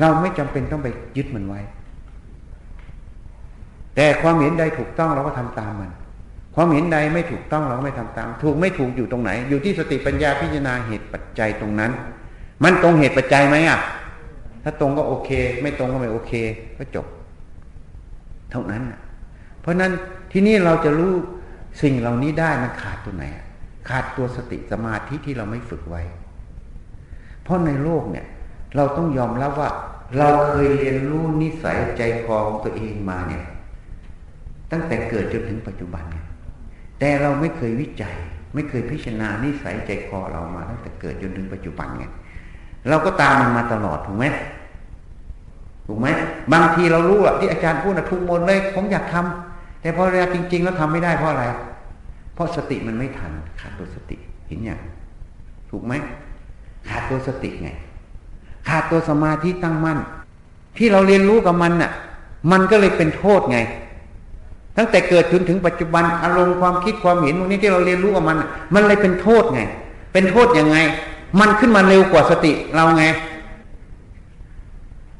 เราไม่จำเป็นต้องไปยึดมันไว้ แต่ความเห็นใดถูกต้องเราก็ทำตามมัน ความเห็นใดไม่ถูกต้องเราก็ไม่ทำตาม ถูกไม่ถูกอยู่ตรงไหน อยู่ที่สติปัญญาพิจารณาเหตุปัจจัยตรงนั้น มันตรงเหตุปัจจัยไหมอะ ถ้าตรงก็โอเค ไม่ตรงก็ไม่โอเค ก็จบ เท่านั้นเพ ราะนั้นที่นี่เราจะรู้สิ่งเหล่านี้ได้มันขาดตัวไหน ขาดตัวสติสมาธิที่เราไม่ฝึกไว้ เพราะในโลกเนี่ย เราต้องยอมรับว่า เราเคยเรียนรู้นิสัยใจคอของตัวเองมาเนี่ย ตั้งแต่เกิดจนถึงปัจจุบันเนี่ยแต่เราไม่เคยวิจัย ไม่เคยพิจารณานิสัยใจคอเรามาตั้งแต่เกิดจนถึงปัจจุบันเนี่ยเราก็ตามมันมาตลอดถูกไหมถูกไหมบางทีเรารู้อะที่อาจารย์พูดนะทุกมดเลยผมอยากทำ แต่พอเวลาจริง ๆ แล้วทำไม่ได้เพราะอะไร เพราะสติมันไม่ทันขาดตัวสติเห็นอย่างถูกไหมขาดตัวสติไง ขาดตัวสมาธิตั้งมั่น ที่เราเรียนรู้กับมันน่ะ มันก็เลยเป็นโทษไง ตั้งแต่เกิดจนถึงปัจจุบันอารมณ์ความคิดความเห็นพวกนี้ที่เราเรียนรู้กับมัน มันเลยเป็นโทษไง เป็นโทษยังไง มันขึ้นมาเร็วกว่าสติเราไง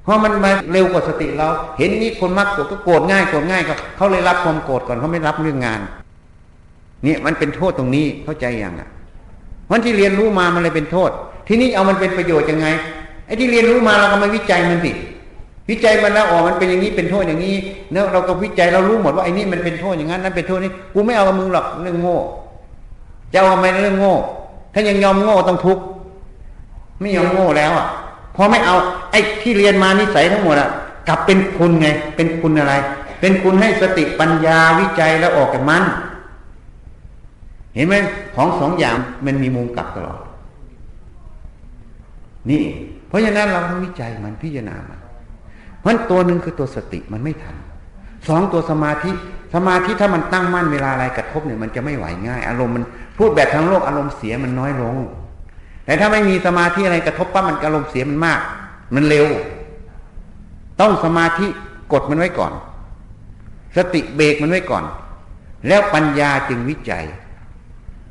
เพราะมันมาเร็วกว่าสติเรา เห็นนี่คนมักโกรธก็โกรธง่ายโกรธง่ายก็เขาเลยรับความโกรธก่อนเขาไม่รับเรื่องงาน เนี่ยมันเป็นโทษตรงนี้เข้าใจยังอะวันที่เรียนรู้มามันเลยเป็นโทษ ที่นี่เอามันเป็นประโยชน์ยังไงไอ้ที่เรียนรู้มาเราก็มาวิจัยมันสิวิจัยมันแล้วอ๋อมันเป็นอย่างนี้เป็นโทษอย่างนี้เนาะเราก็วิจัยเรารู้หมดว่าไอ้นี่มันเป็นโทษอย่างนั้นนั่นเป็นโทษนี่กูไม่เอากับมึงหรอกเรื่องโง่จะเอาทำไมเรื่องโง่ ถ้ายังยอมโง่ต้องทุกข์ไม่ยอมโง่แล้วอะ พอไม่เอาไอ้ที่เรียนมานิสัยทั้งหมดอะกลับเป็นคุณไง เป็นคุณอะไร เป็นคุณให้สติปัญญาวิจัยแล้วออกจากมัน เห็นไหมของสองอย่างมันมีมุมกลับตลอด นี่ เพราะฉะนั้นเราต้องวิจัยมันพิจารณามันเพราะตัวหนึ่งคือตัวสติมันไม่ทันสองตัวสมาธิสมาธิถ้ามันตั้งมั่นเวลาอะไรกระทบเนี่ยมันจะไม่ไหวง่าย อารมณ์มันพูดแบบทั้งโลกอารมณ์เสียมันน้อยลง แต่ถ้าไม่มีสมาธิอะไรกระทบปั๊บมันอารมณ์เสียมันมาก มันเร็ว ต้องสมาธิกดมันไว้ก่อน สติเบรกมันไว้ก่อน แล้วปัญญาจึงวิจัย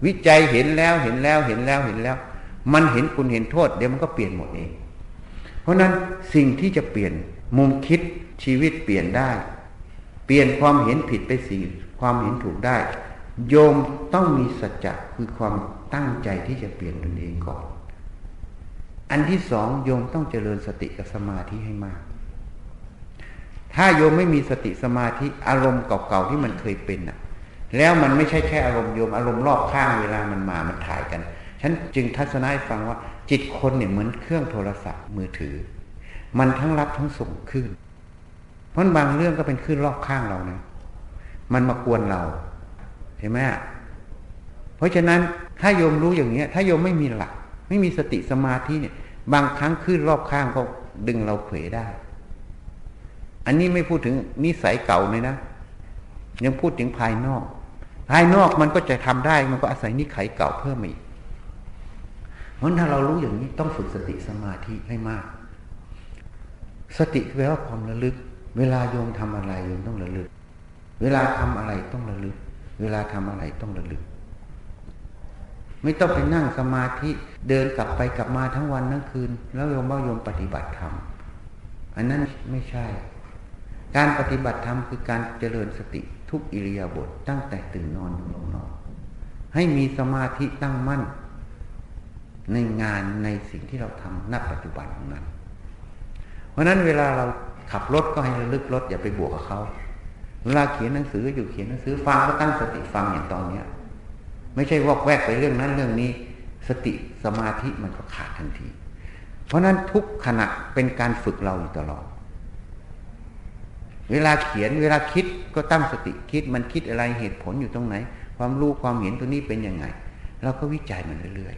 วิจัยเห็นแล้วเห็นแล้วเห็นแล้วเห็นแล้ว มันเห็นคุณเห็นโทษเดี๋ยวมันก็เปลี่ยนหมดเอง เพราะนั้นสิ่งที่จะเปลี่ยนมุมคิดชีวิตเปลี่ยนได้ เปลี่ยนความเห็นผิดไปสิ่งความเห็นถูกได้ โยมต้องมีสัจจะคือความ ตั้งใจที่จะเปลี่ยนตนเองก่อน อันที่สองโยมต้องเจริญสติกับสมาธิให้มาก ถ้าโยมไม่มีสติสมาธิอารมณ์เก่าๆที่มันเคยเป็นน่ะแล้วมันไม่ใช่แค่อารมณ์โยมอารมณ์รอบข้างเวลามันมามันถ่ายกัน ฉันจึงทัศนาให้ฟังว่า จิตคนเนี่ยเหมือนเครื่องโทรศัพท์มือถือ มันทั้งรับทั้งส่งขึ้นเพราะบางเรื่องก็เป็นขึ้นรอบข้างเรานะมันมากวนเราเห็นไหม เพราะฉะนั้นถ้าโยมรู้อย่างเนี้ย ถ้าโยมไม่มีหลัก ไม่มีสติสมาธิเนี่ย บางครั้งขึ้นรอบข้างก็ดึงเราเผยได้ อันนี้ไม่พูดถึงนิสัยเก่าเลยนะ ยังพูดถึงภายนอก ภายนอกมันก็จะทำได้ มันก็อาศัยนิสัยเก่าเพิ่มอีกเพราะถ้าเรารู้อย่างนี้ต้องฝึกสติสมาธิให้มาก สติแปลว่าความระลึก เวลาโยมทำอะไรโยมต้องระลึก เวลาทำอะไรต้องระลึก เวลาทำอะไรต้องระลึก ไม่ต้องไปนั่งสมาธิเดินกลับไปกลับมาทั้งวันทั้งคืน แล้วโยมว่าโยมปฏิบัติธรรมอันนั้นไม่ใช่ การปฏิบัติธรรมคือการเจริญสติทุกอิริยาบถตั้งแต่ตื่นนอนลงนอนให้มีสมาธิตั้งมั่น ในงานในสิ่งที่เราทำณปัจจุบันของนั้น เพราะนั้นเวลาเราขับรถก็ให้ระลึกรถอย่าไปบวกกับเขาเวลาเขียนหนังสืออยู่เขียนหนังสือฟังก็ตั้งสติฟังอย่างตอนเนี้ย ไม่ใช่วอกแวกไปเรื่องนั้นเรื่องนี้ สติสมาธิมันก็ขาดทันที เพราะนั้นทุกขณะเป็นการฝึกเราอยู่ตลอด เวลาเขียนเวลาคิดก็ตั้งสติคิดมันคิดอะไรเหตุผลอยู่ตรงไหน ความรู้ความเห็นตัวนี้เป็นยังไงเราก็วิจัยมันเรื่อย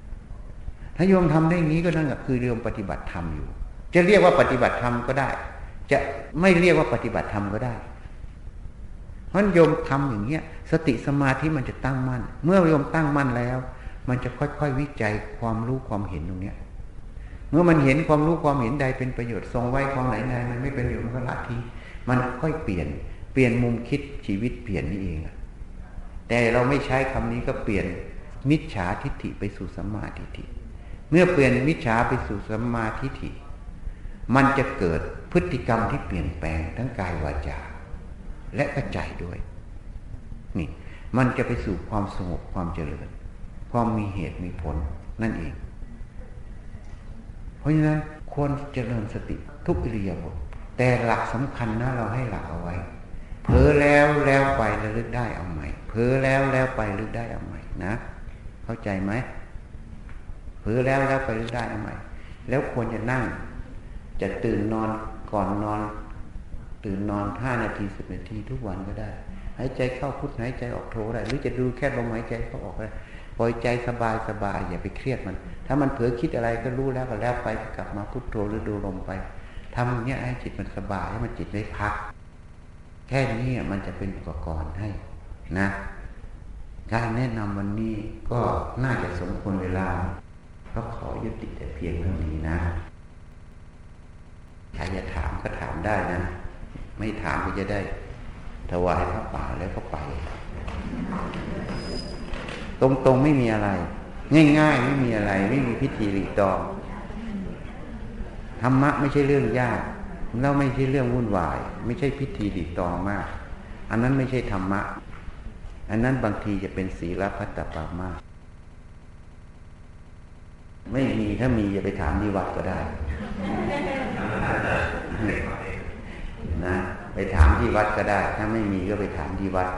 ๆถ้าโยมทำได้งี้ก็นั่นก็คือโยมปฏิบัติธรรมอยู่ จะเรียกว่าปฏิบัติธรรมก็ได้ จะไม่เรียกว่าปฏิบัติธรรมก็ได้เพราะโยมทำอย่างเงี้ย สติสมาธิมันจะตั้งมั่น เมื่อโยมตั้งมั่นแล้ว มันจะค่อยๆวิจัยความรู้ความเห็นตรงเนี้ย เมื่อมันเห็นความรู้ความเห็นใดเป็นประโยชน์ทรงไว้ความไหนใดมันไม่เป็นประโยชน์มันก็ละทิ้งมันค่อยเปลี่ยน เปลี่ยนมุมคิดชีวิตเปลี่ยนนี่เองแต่เราไม่ใช้คำนี้ก็เปลี่ยนมิจฉาทิฏฐิไปสู่สัมมาทิฏฐิ เมื่อเปลี่ยนมิจฉาไปสู่สัมมาทิฏฐิ มันจะเกิดพฤติกรรมที่เปลี่ยนแปลงทั้งกายวาจา และก็ใจด้วย นี่ มันจะไปสู่ความสงบความเจริญความมีเหตุมีผลนั่นเอง เพราะฉะนั้นควรเจริญสติทุกอิริยาบถแต่หลักสำคัญนะเราให้หลักเอาไว้เผลอแล้วแล้วไประลึกได้เอาใหม่เผลอแล้วแล้วไปลึกได้เอาใหม่นะ เข้าใจไหมเผลอแล้วแล้วไปลึกได้เอาใหม่ แล้วควรจะนั่ง จะตื่นนอนก่อนนอน ตื่นนอนห้านาทีสิบนาทีทุกวันก็ได้ หายใจเข้าพุทหายใจออกโทได้หรือจะดูแค่ลมหายใจเข้าออกได้ปล่อยใจสบายสบายอย่าไปเครียดมัน ถ้ามันเผลอคิดอะไรก็รู้แล้วก็แล้วไปกลับมาพุทโธหรือดูลมไปทำอย่างนี้ให้จิตมันสบายให้มันจิตได้พัก แค่นี้มันจะเป็นอุปกรณ์ให้นะ การแนะนำวันนี้ก็น่าจะสมควรเวลาก็ขอยุติแต่เพียงเท่านี้นะใครจะถามก็ถามได้นะ ไม่ถามก็จะได้ ถวายพระป่าแล้วก็ไป ตรงๆไม่มีอะไร ง่ายๆ ไม่มีอะไร ไม่มีพิธีรีตองธรรมะไม่ใช่เรื่องยากแล้วไม่ใช่เรื่องวุ่นวาย ไม่ใช่พิธีรีตองมาก อันนั้นไม่ใช่ธรรมะ อันนั้นบางทีจะเป็นศีลพัตตปามาไม่มีถ้ามีอย่าไปถามที่วัดก็ได้นะ ไปถามที่วัดก็ได้ ถ้าไม่มีก็ไปถามที่วัด